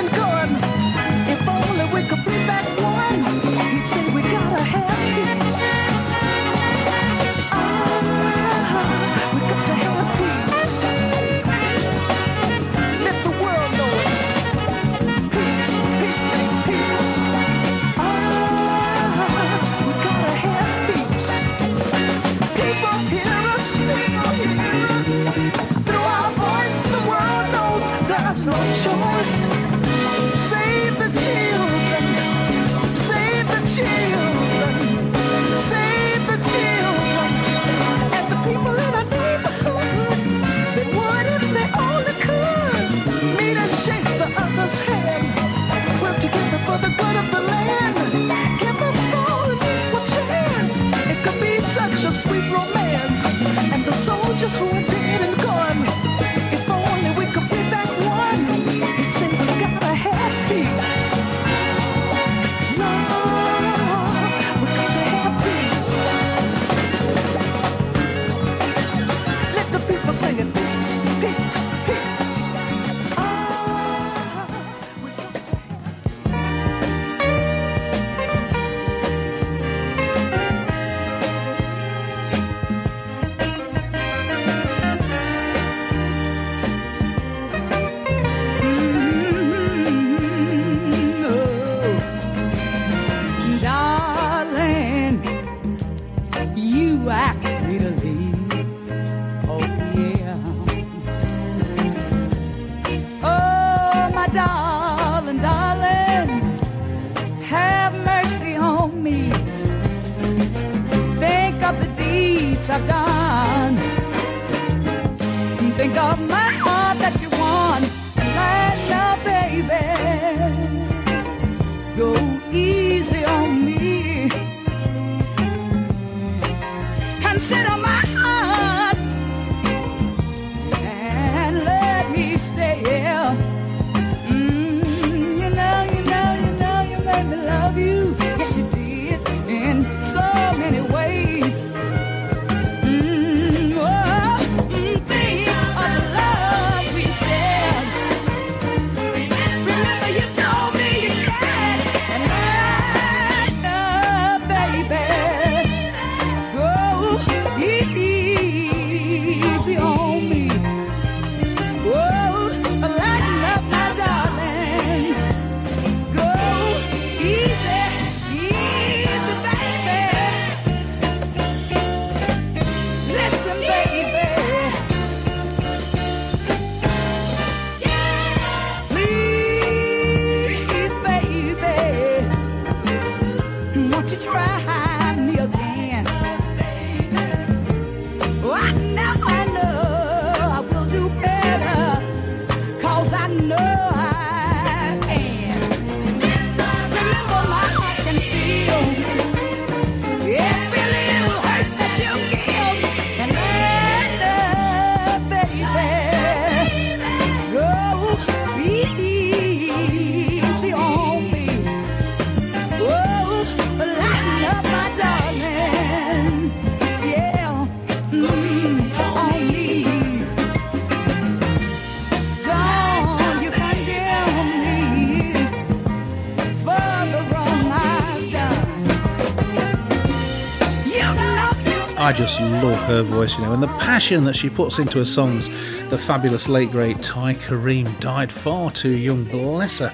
just love her voice, you know, and the passion that she puts into her songs. The fabulous late great Ty Karim died far too young, bless her.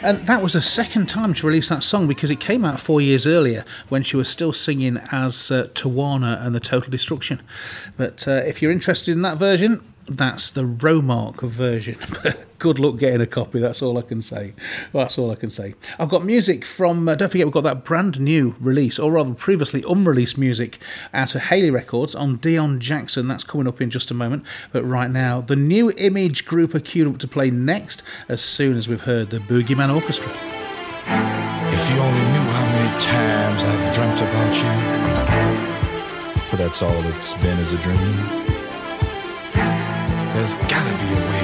And that was the second time she released that song because it came out four years earlier when she was still singing as uh, Tawana and the Total Destruction. But uh, if you're interested in that version, that's the Romark version. Good luck getting a copy. That's all I can say. That's all I can say. I've got music from. Uh, don't forget, we've got that brand new release, or rather, previously unreleased music out of Hayley Records on Dion Jackson. That's coming up in just a moment. But right now, the new Image group are queued up to play next. As soon as we've heard the Boogeyman Orchestra. If you only knew how many times I've dreamt about you, but that's all it's been is a dream. There's gotta be a way,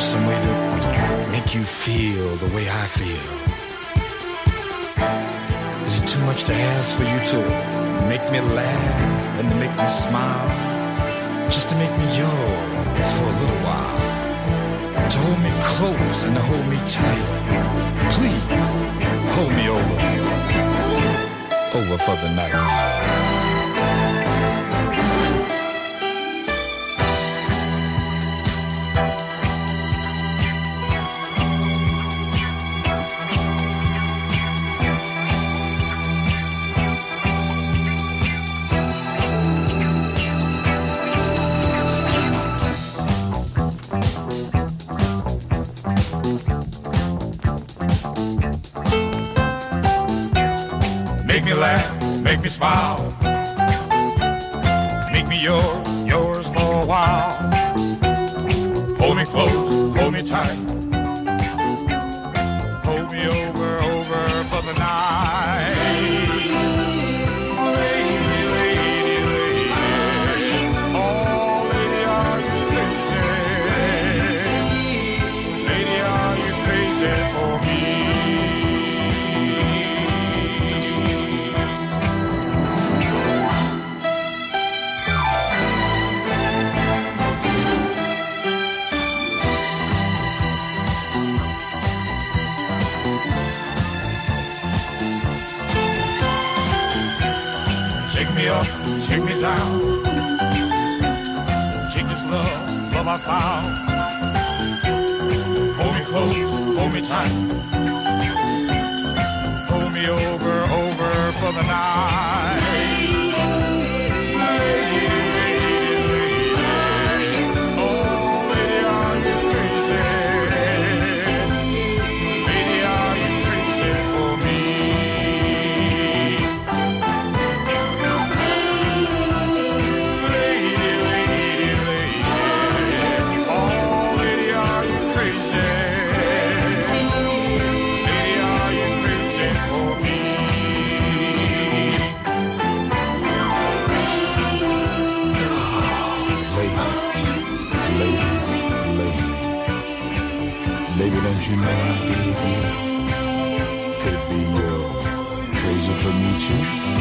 some way to make you feel the way I feel. Is it too much to ask for you to make me laugh and to make me smile? Just to make me yours for a little while. To hold me close and to hold me tight. Please hold me over. Over for the night. Me laugh, make me smile. Make me yours, I found. Hold me close, hold me tight. Hold me over, over for the night. For me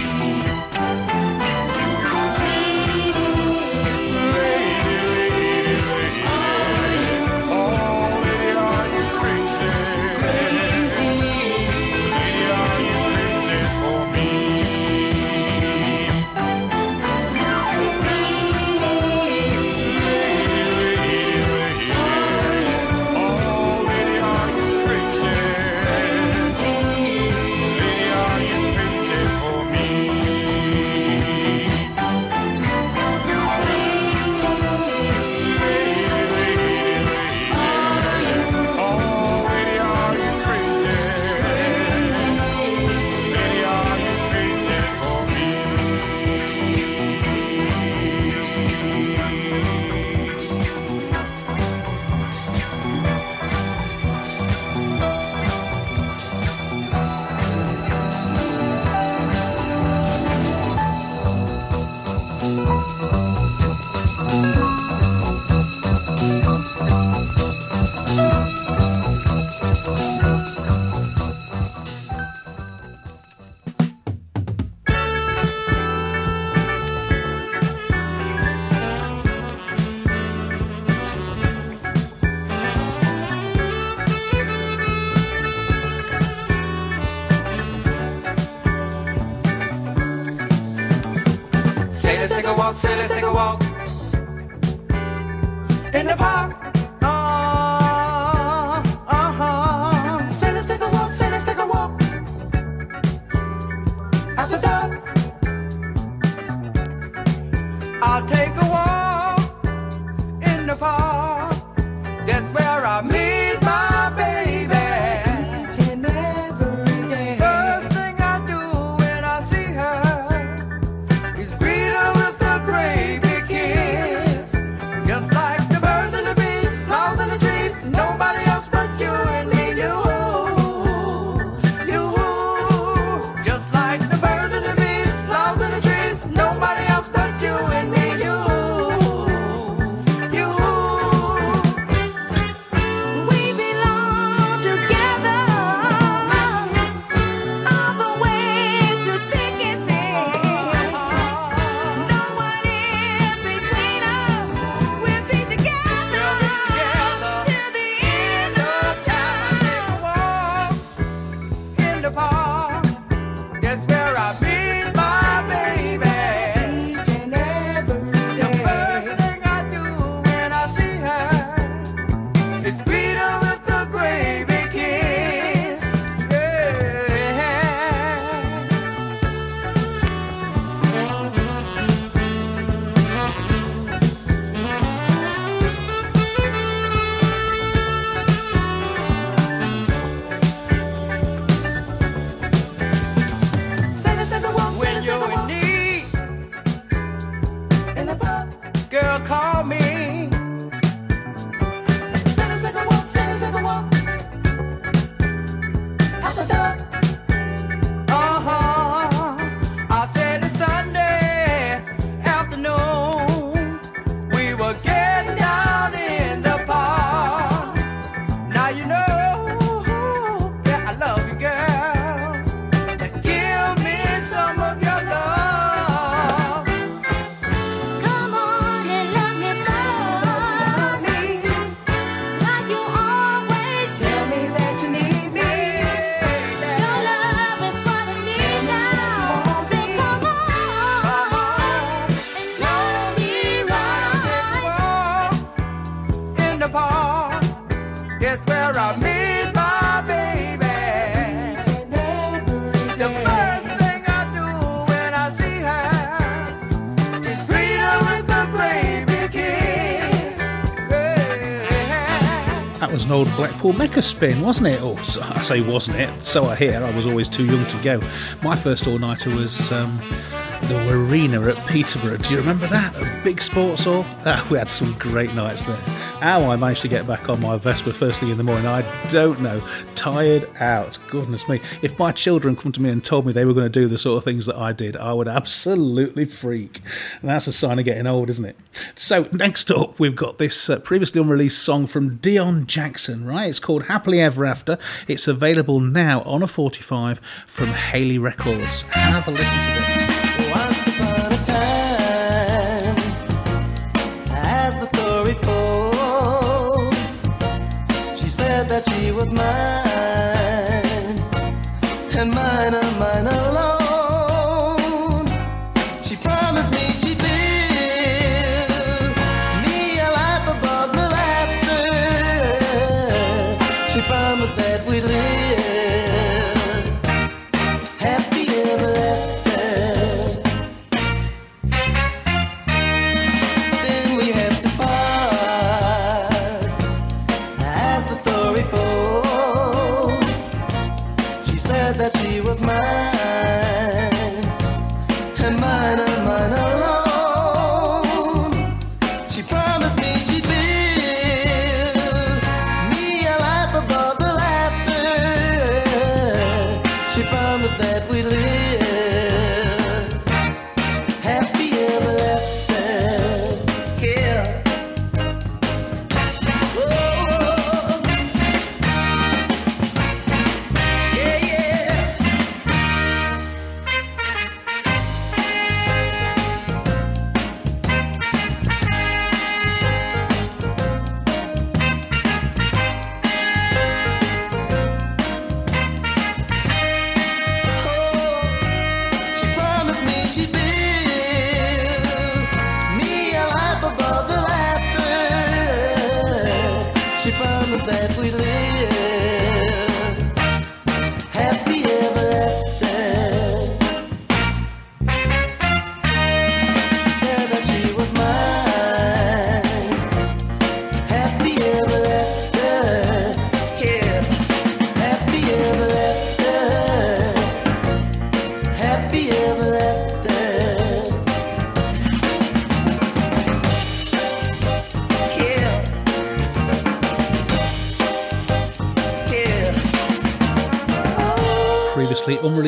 old Blackpool Mecca spin, wasn't it? Or so, I say wasn't it, so I hear, I was always too young to go. My first all nighter was. Um, the arena at Peterborough. Do you remember that? A big sports hall? Ah, we had some great nights there how I managed to get back on my Vespa first thing in the morning, I don't know. Tired out. Goodness me. If my children come to me and told me they were going to do the sort of things that I did, I would absolutely freak. And that's a sign of getting old, isn't it? So, next up, we've got this uh, previously unreleased song from Dion Jackson, right? It's called Happily Ever After. It's available now on a 45 from Hayley Records. Have a listen to this.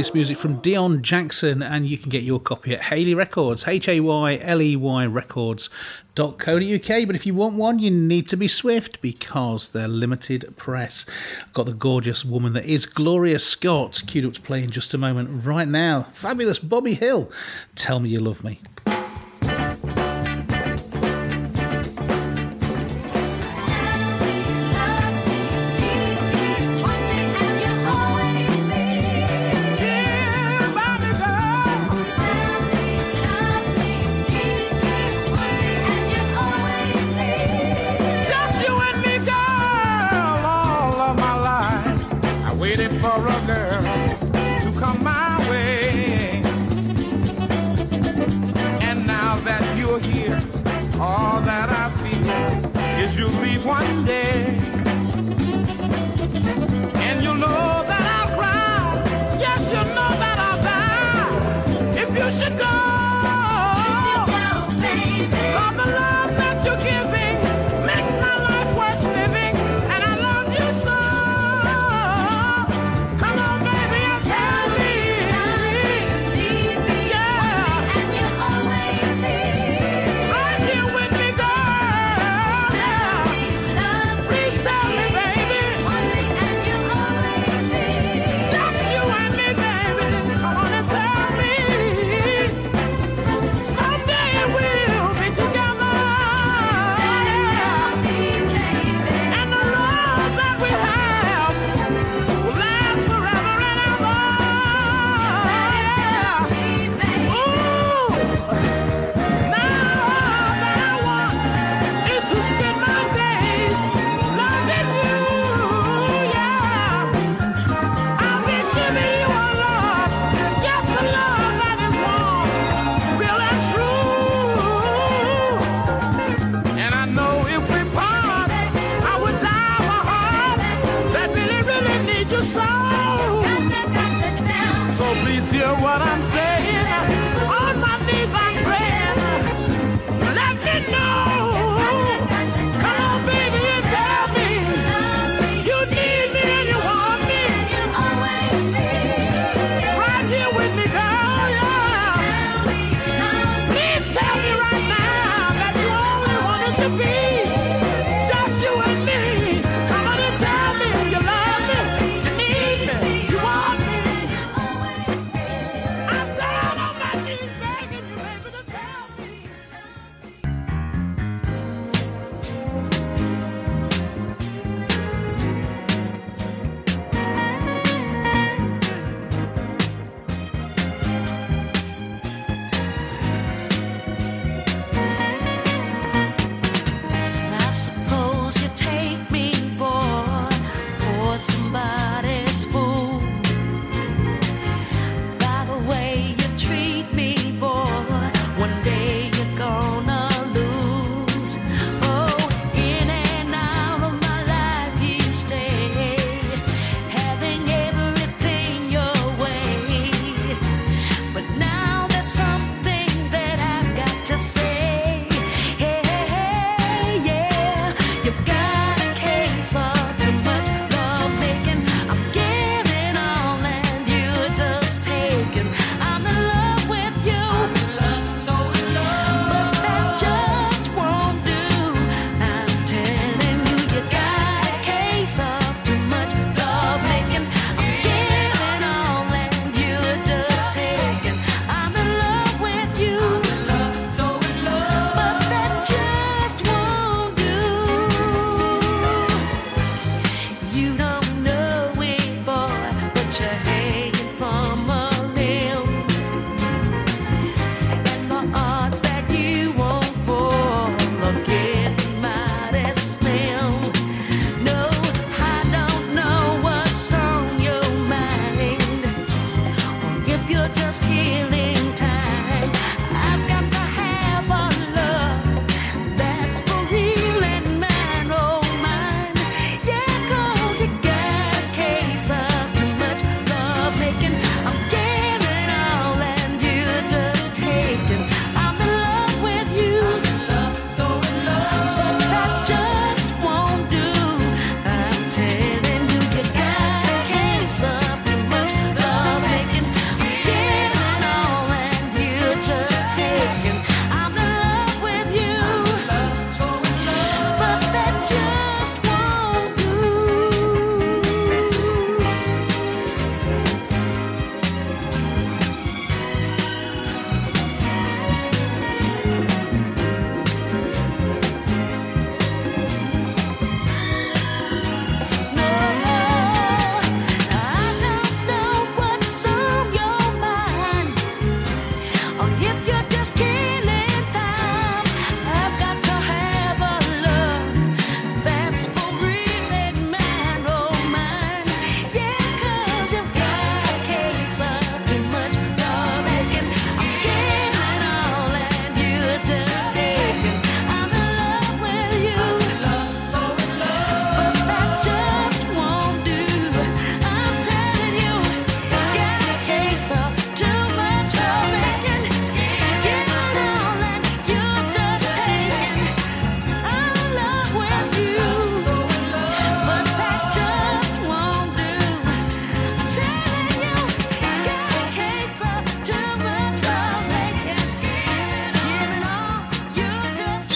Unreleased music from Dion Jackson, and you can get your copy at Hayley Records, H A Y L E Y Records.co.uk. But if you want one, you need to be swift because they're limited press. Got the gorgeous woman that is Gloria Scott queued up to play in just a moment right now. Fabulous Bobby Hill. Tell me you love me.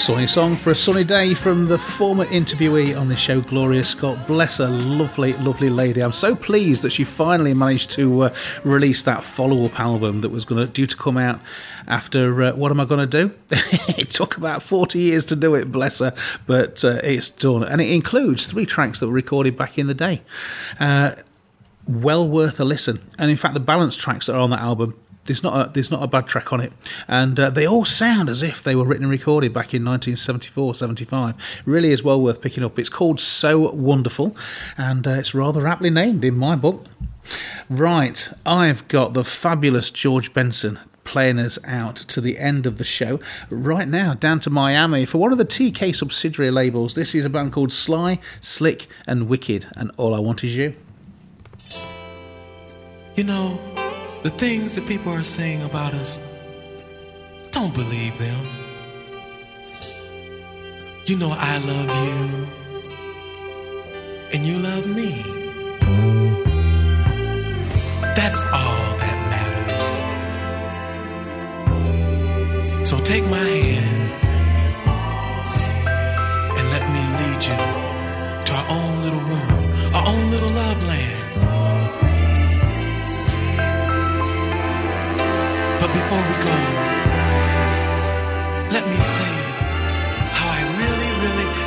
Sunny song for a sunny day from the former interviewee on the show, Gloria Scott. Bless her, lovely, lovely lady. I'm so pleased that she finally managed to uh, release that follow-up album that was going to due to come out after uh, what am I going to do? it took about 40 years to do it, bless her, but uh, it's done, and it includes three tracks that were recorded back in the day. Uh, well worth a listen, and in fact, the balance tracks that are on that album there's not a, there's not a bad track on it, and uh, they all sound as if they were written and recorded back in 1974, 75. Really is well worth picking up. It's called So Wonderful, and uh, it's rather aptly named in my book. Right, I've got the fabulous George Benson playing us out to the end of the show. Right now, down to Miami for one of the TK subsidiary labels. This is a band called Sly, Slick, and Wicked, and All I Want Is You. You know, the things that people are saying about us, don't believe them. You know I love you, and you love me. That's all that matters. So take my hand and let me lead you to our own little world, our own little love land. Before we go, let me say how I really, really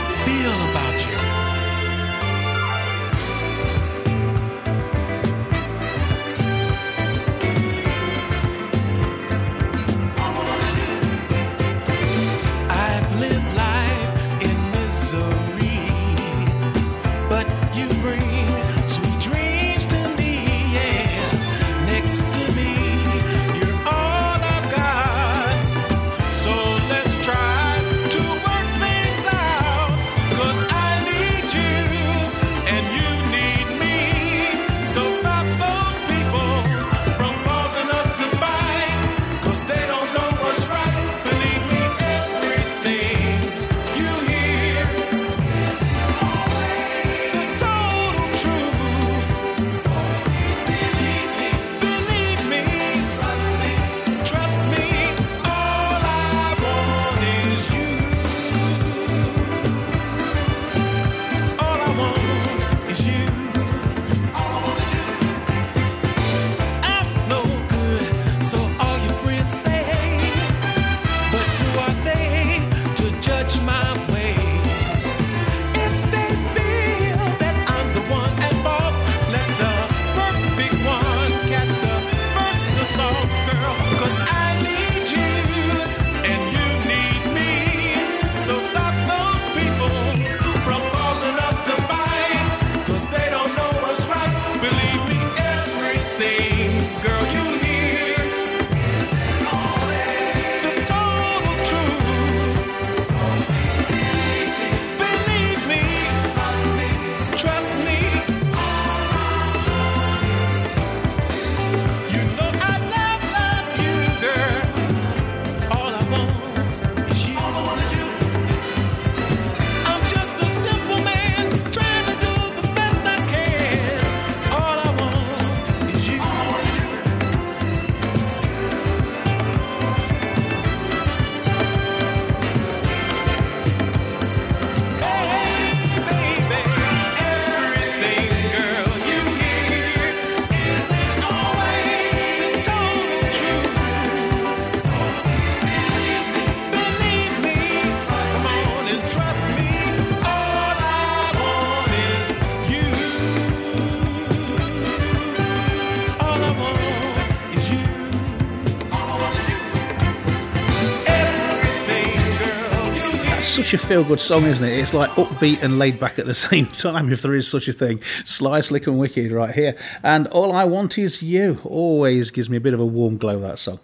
such a feel good song, isn't it? It's like upbeat and laid back at the same time, if there is such a thing. Sly, Slick, and Wicked right here. And All I Want Is You always gives me a bit of a warm glow, that song.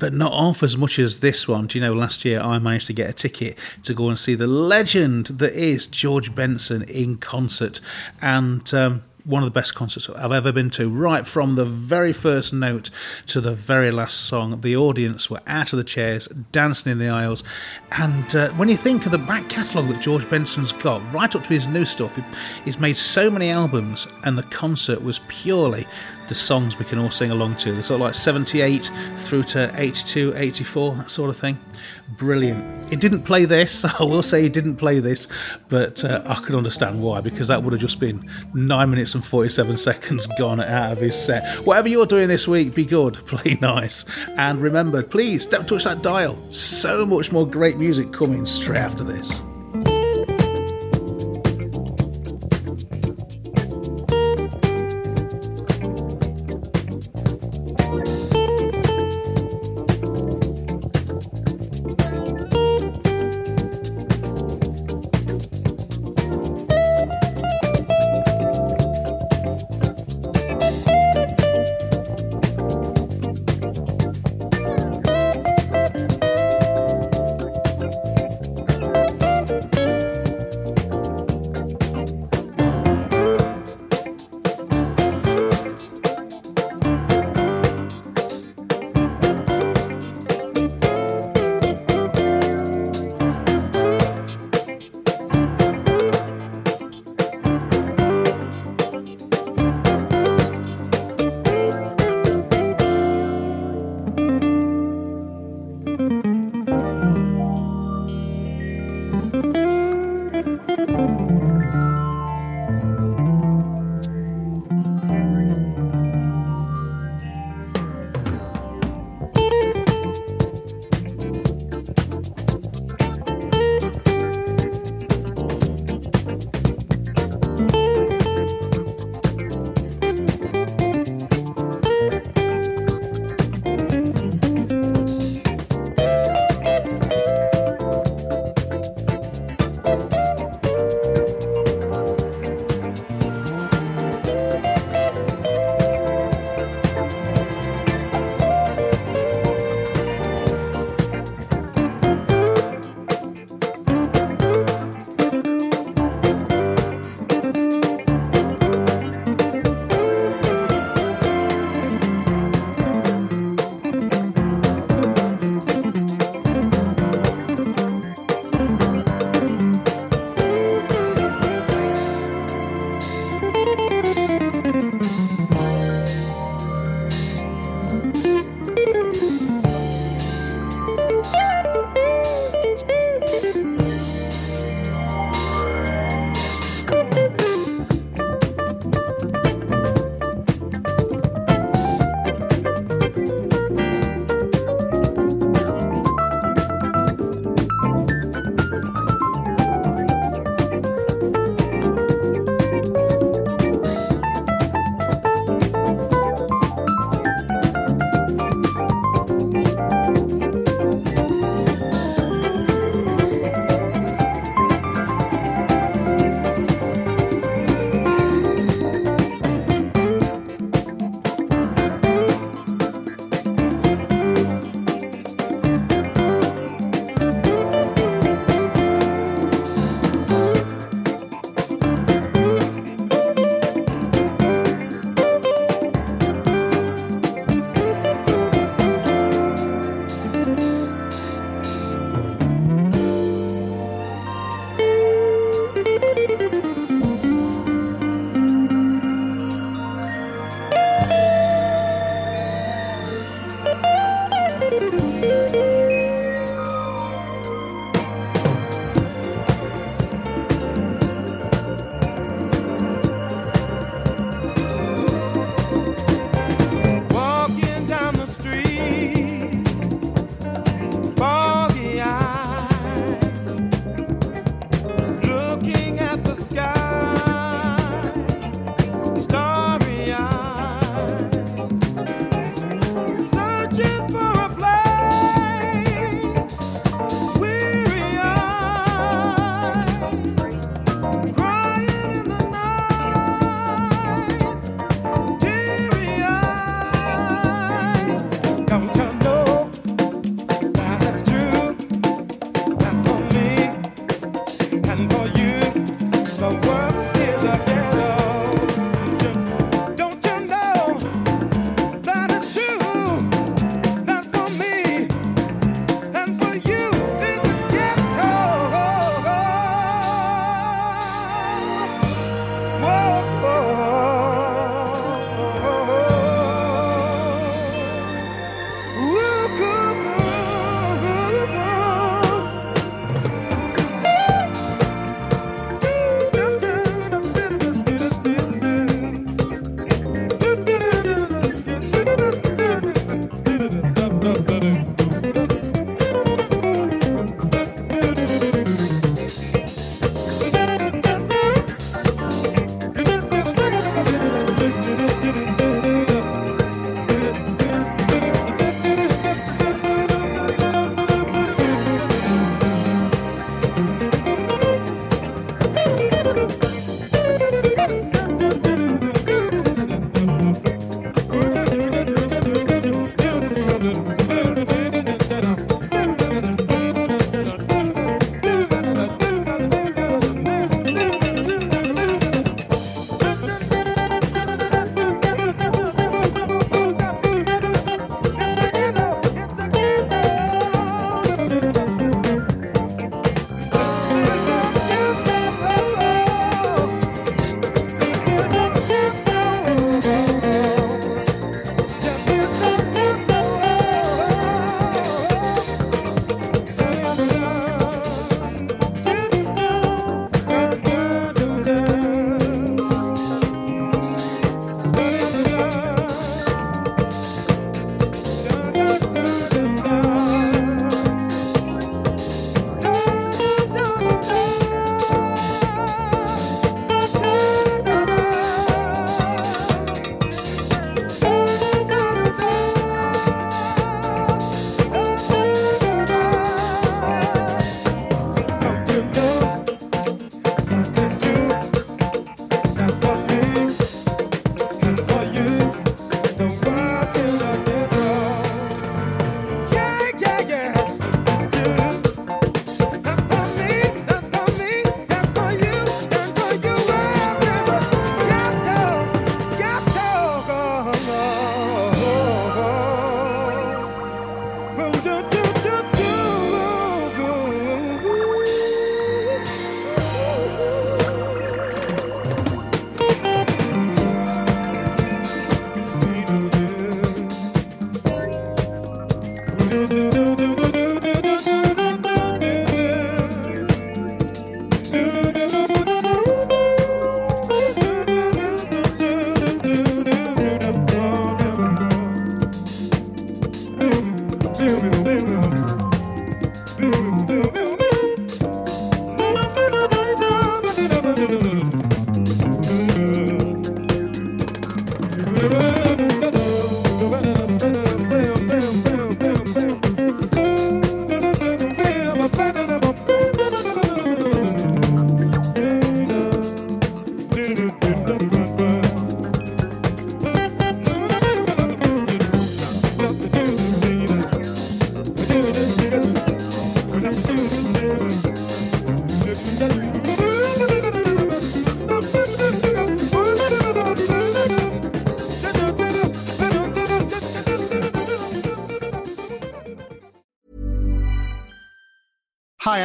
But not half as much as this one. Do you know, last year I managed to get a ticket to go and see the legend that is George Benson in concert. And. Um, one of the best concerts I've ever been to. Right from the very first note to the very last song, the audience were out of the chairs, dancing in the aisles. And uh, when you think of the back catalogue that George Benson's got, right up to his new stuff, he's made so many albums, and the concert was purely the songs we can all sing along to. They're sort of like 78 through to 82, 84, that sort of thing. Brilliant. It didn't play this, I will say it didn't play this, but uh, I can understand why, because that would have just been 9 minutes and 47 seconds gone out of his set. Whatever you're doing this week, be good, play nice. And remember, please don't touch that dial. So much more great music coming straight after this.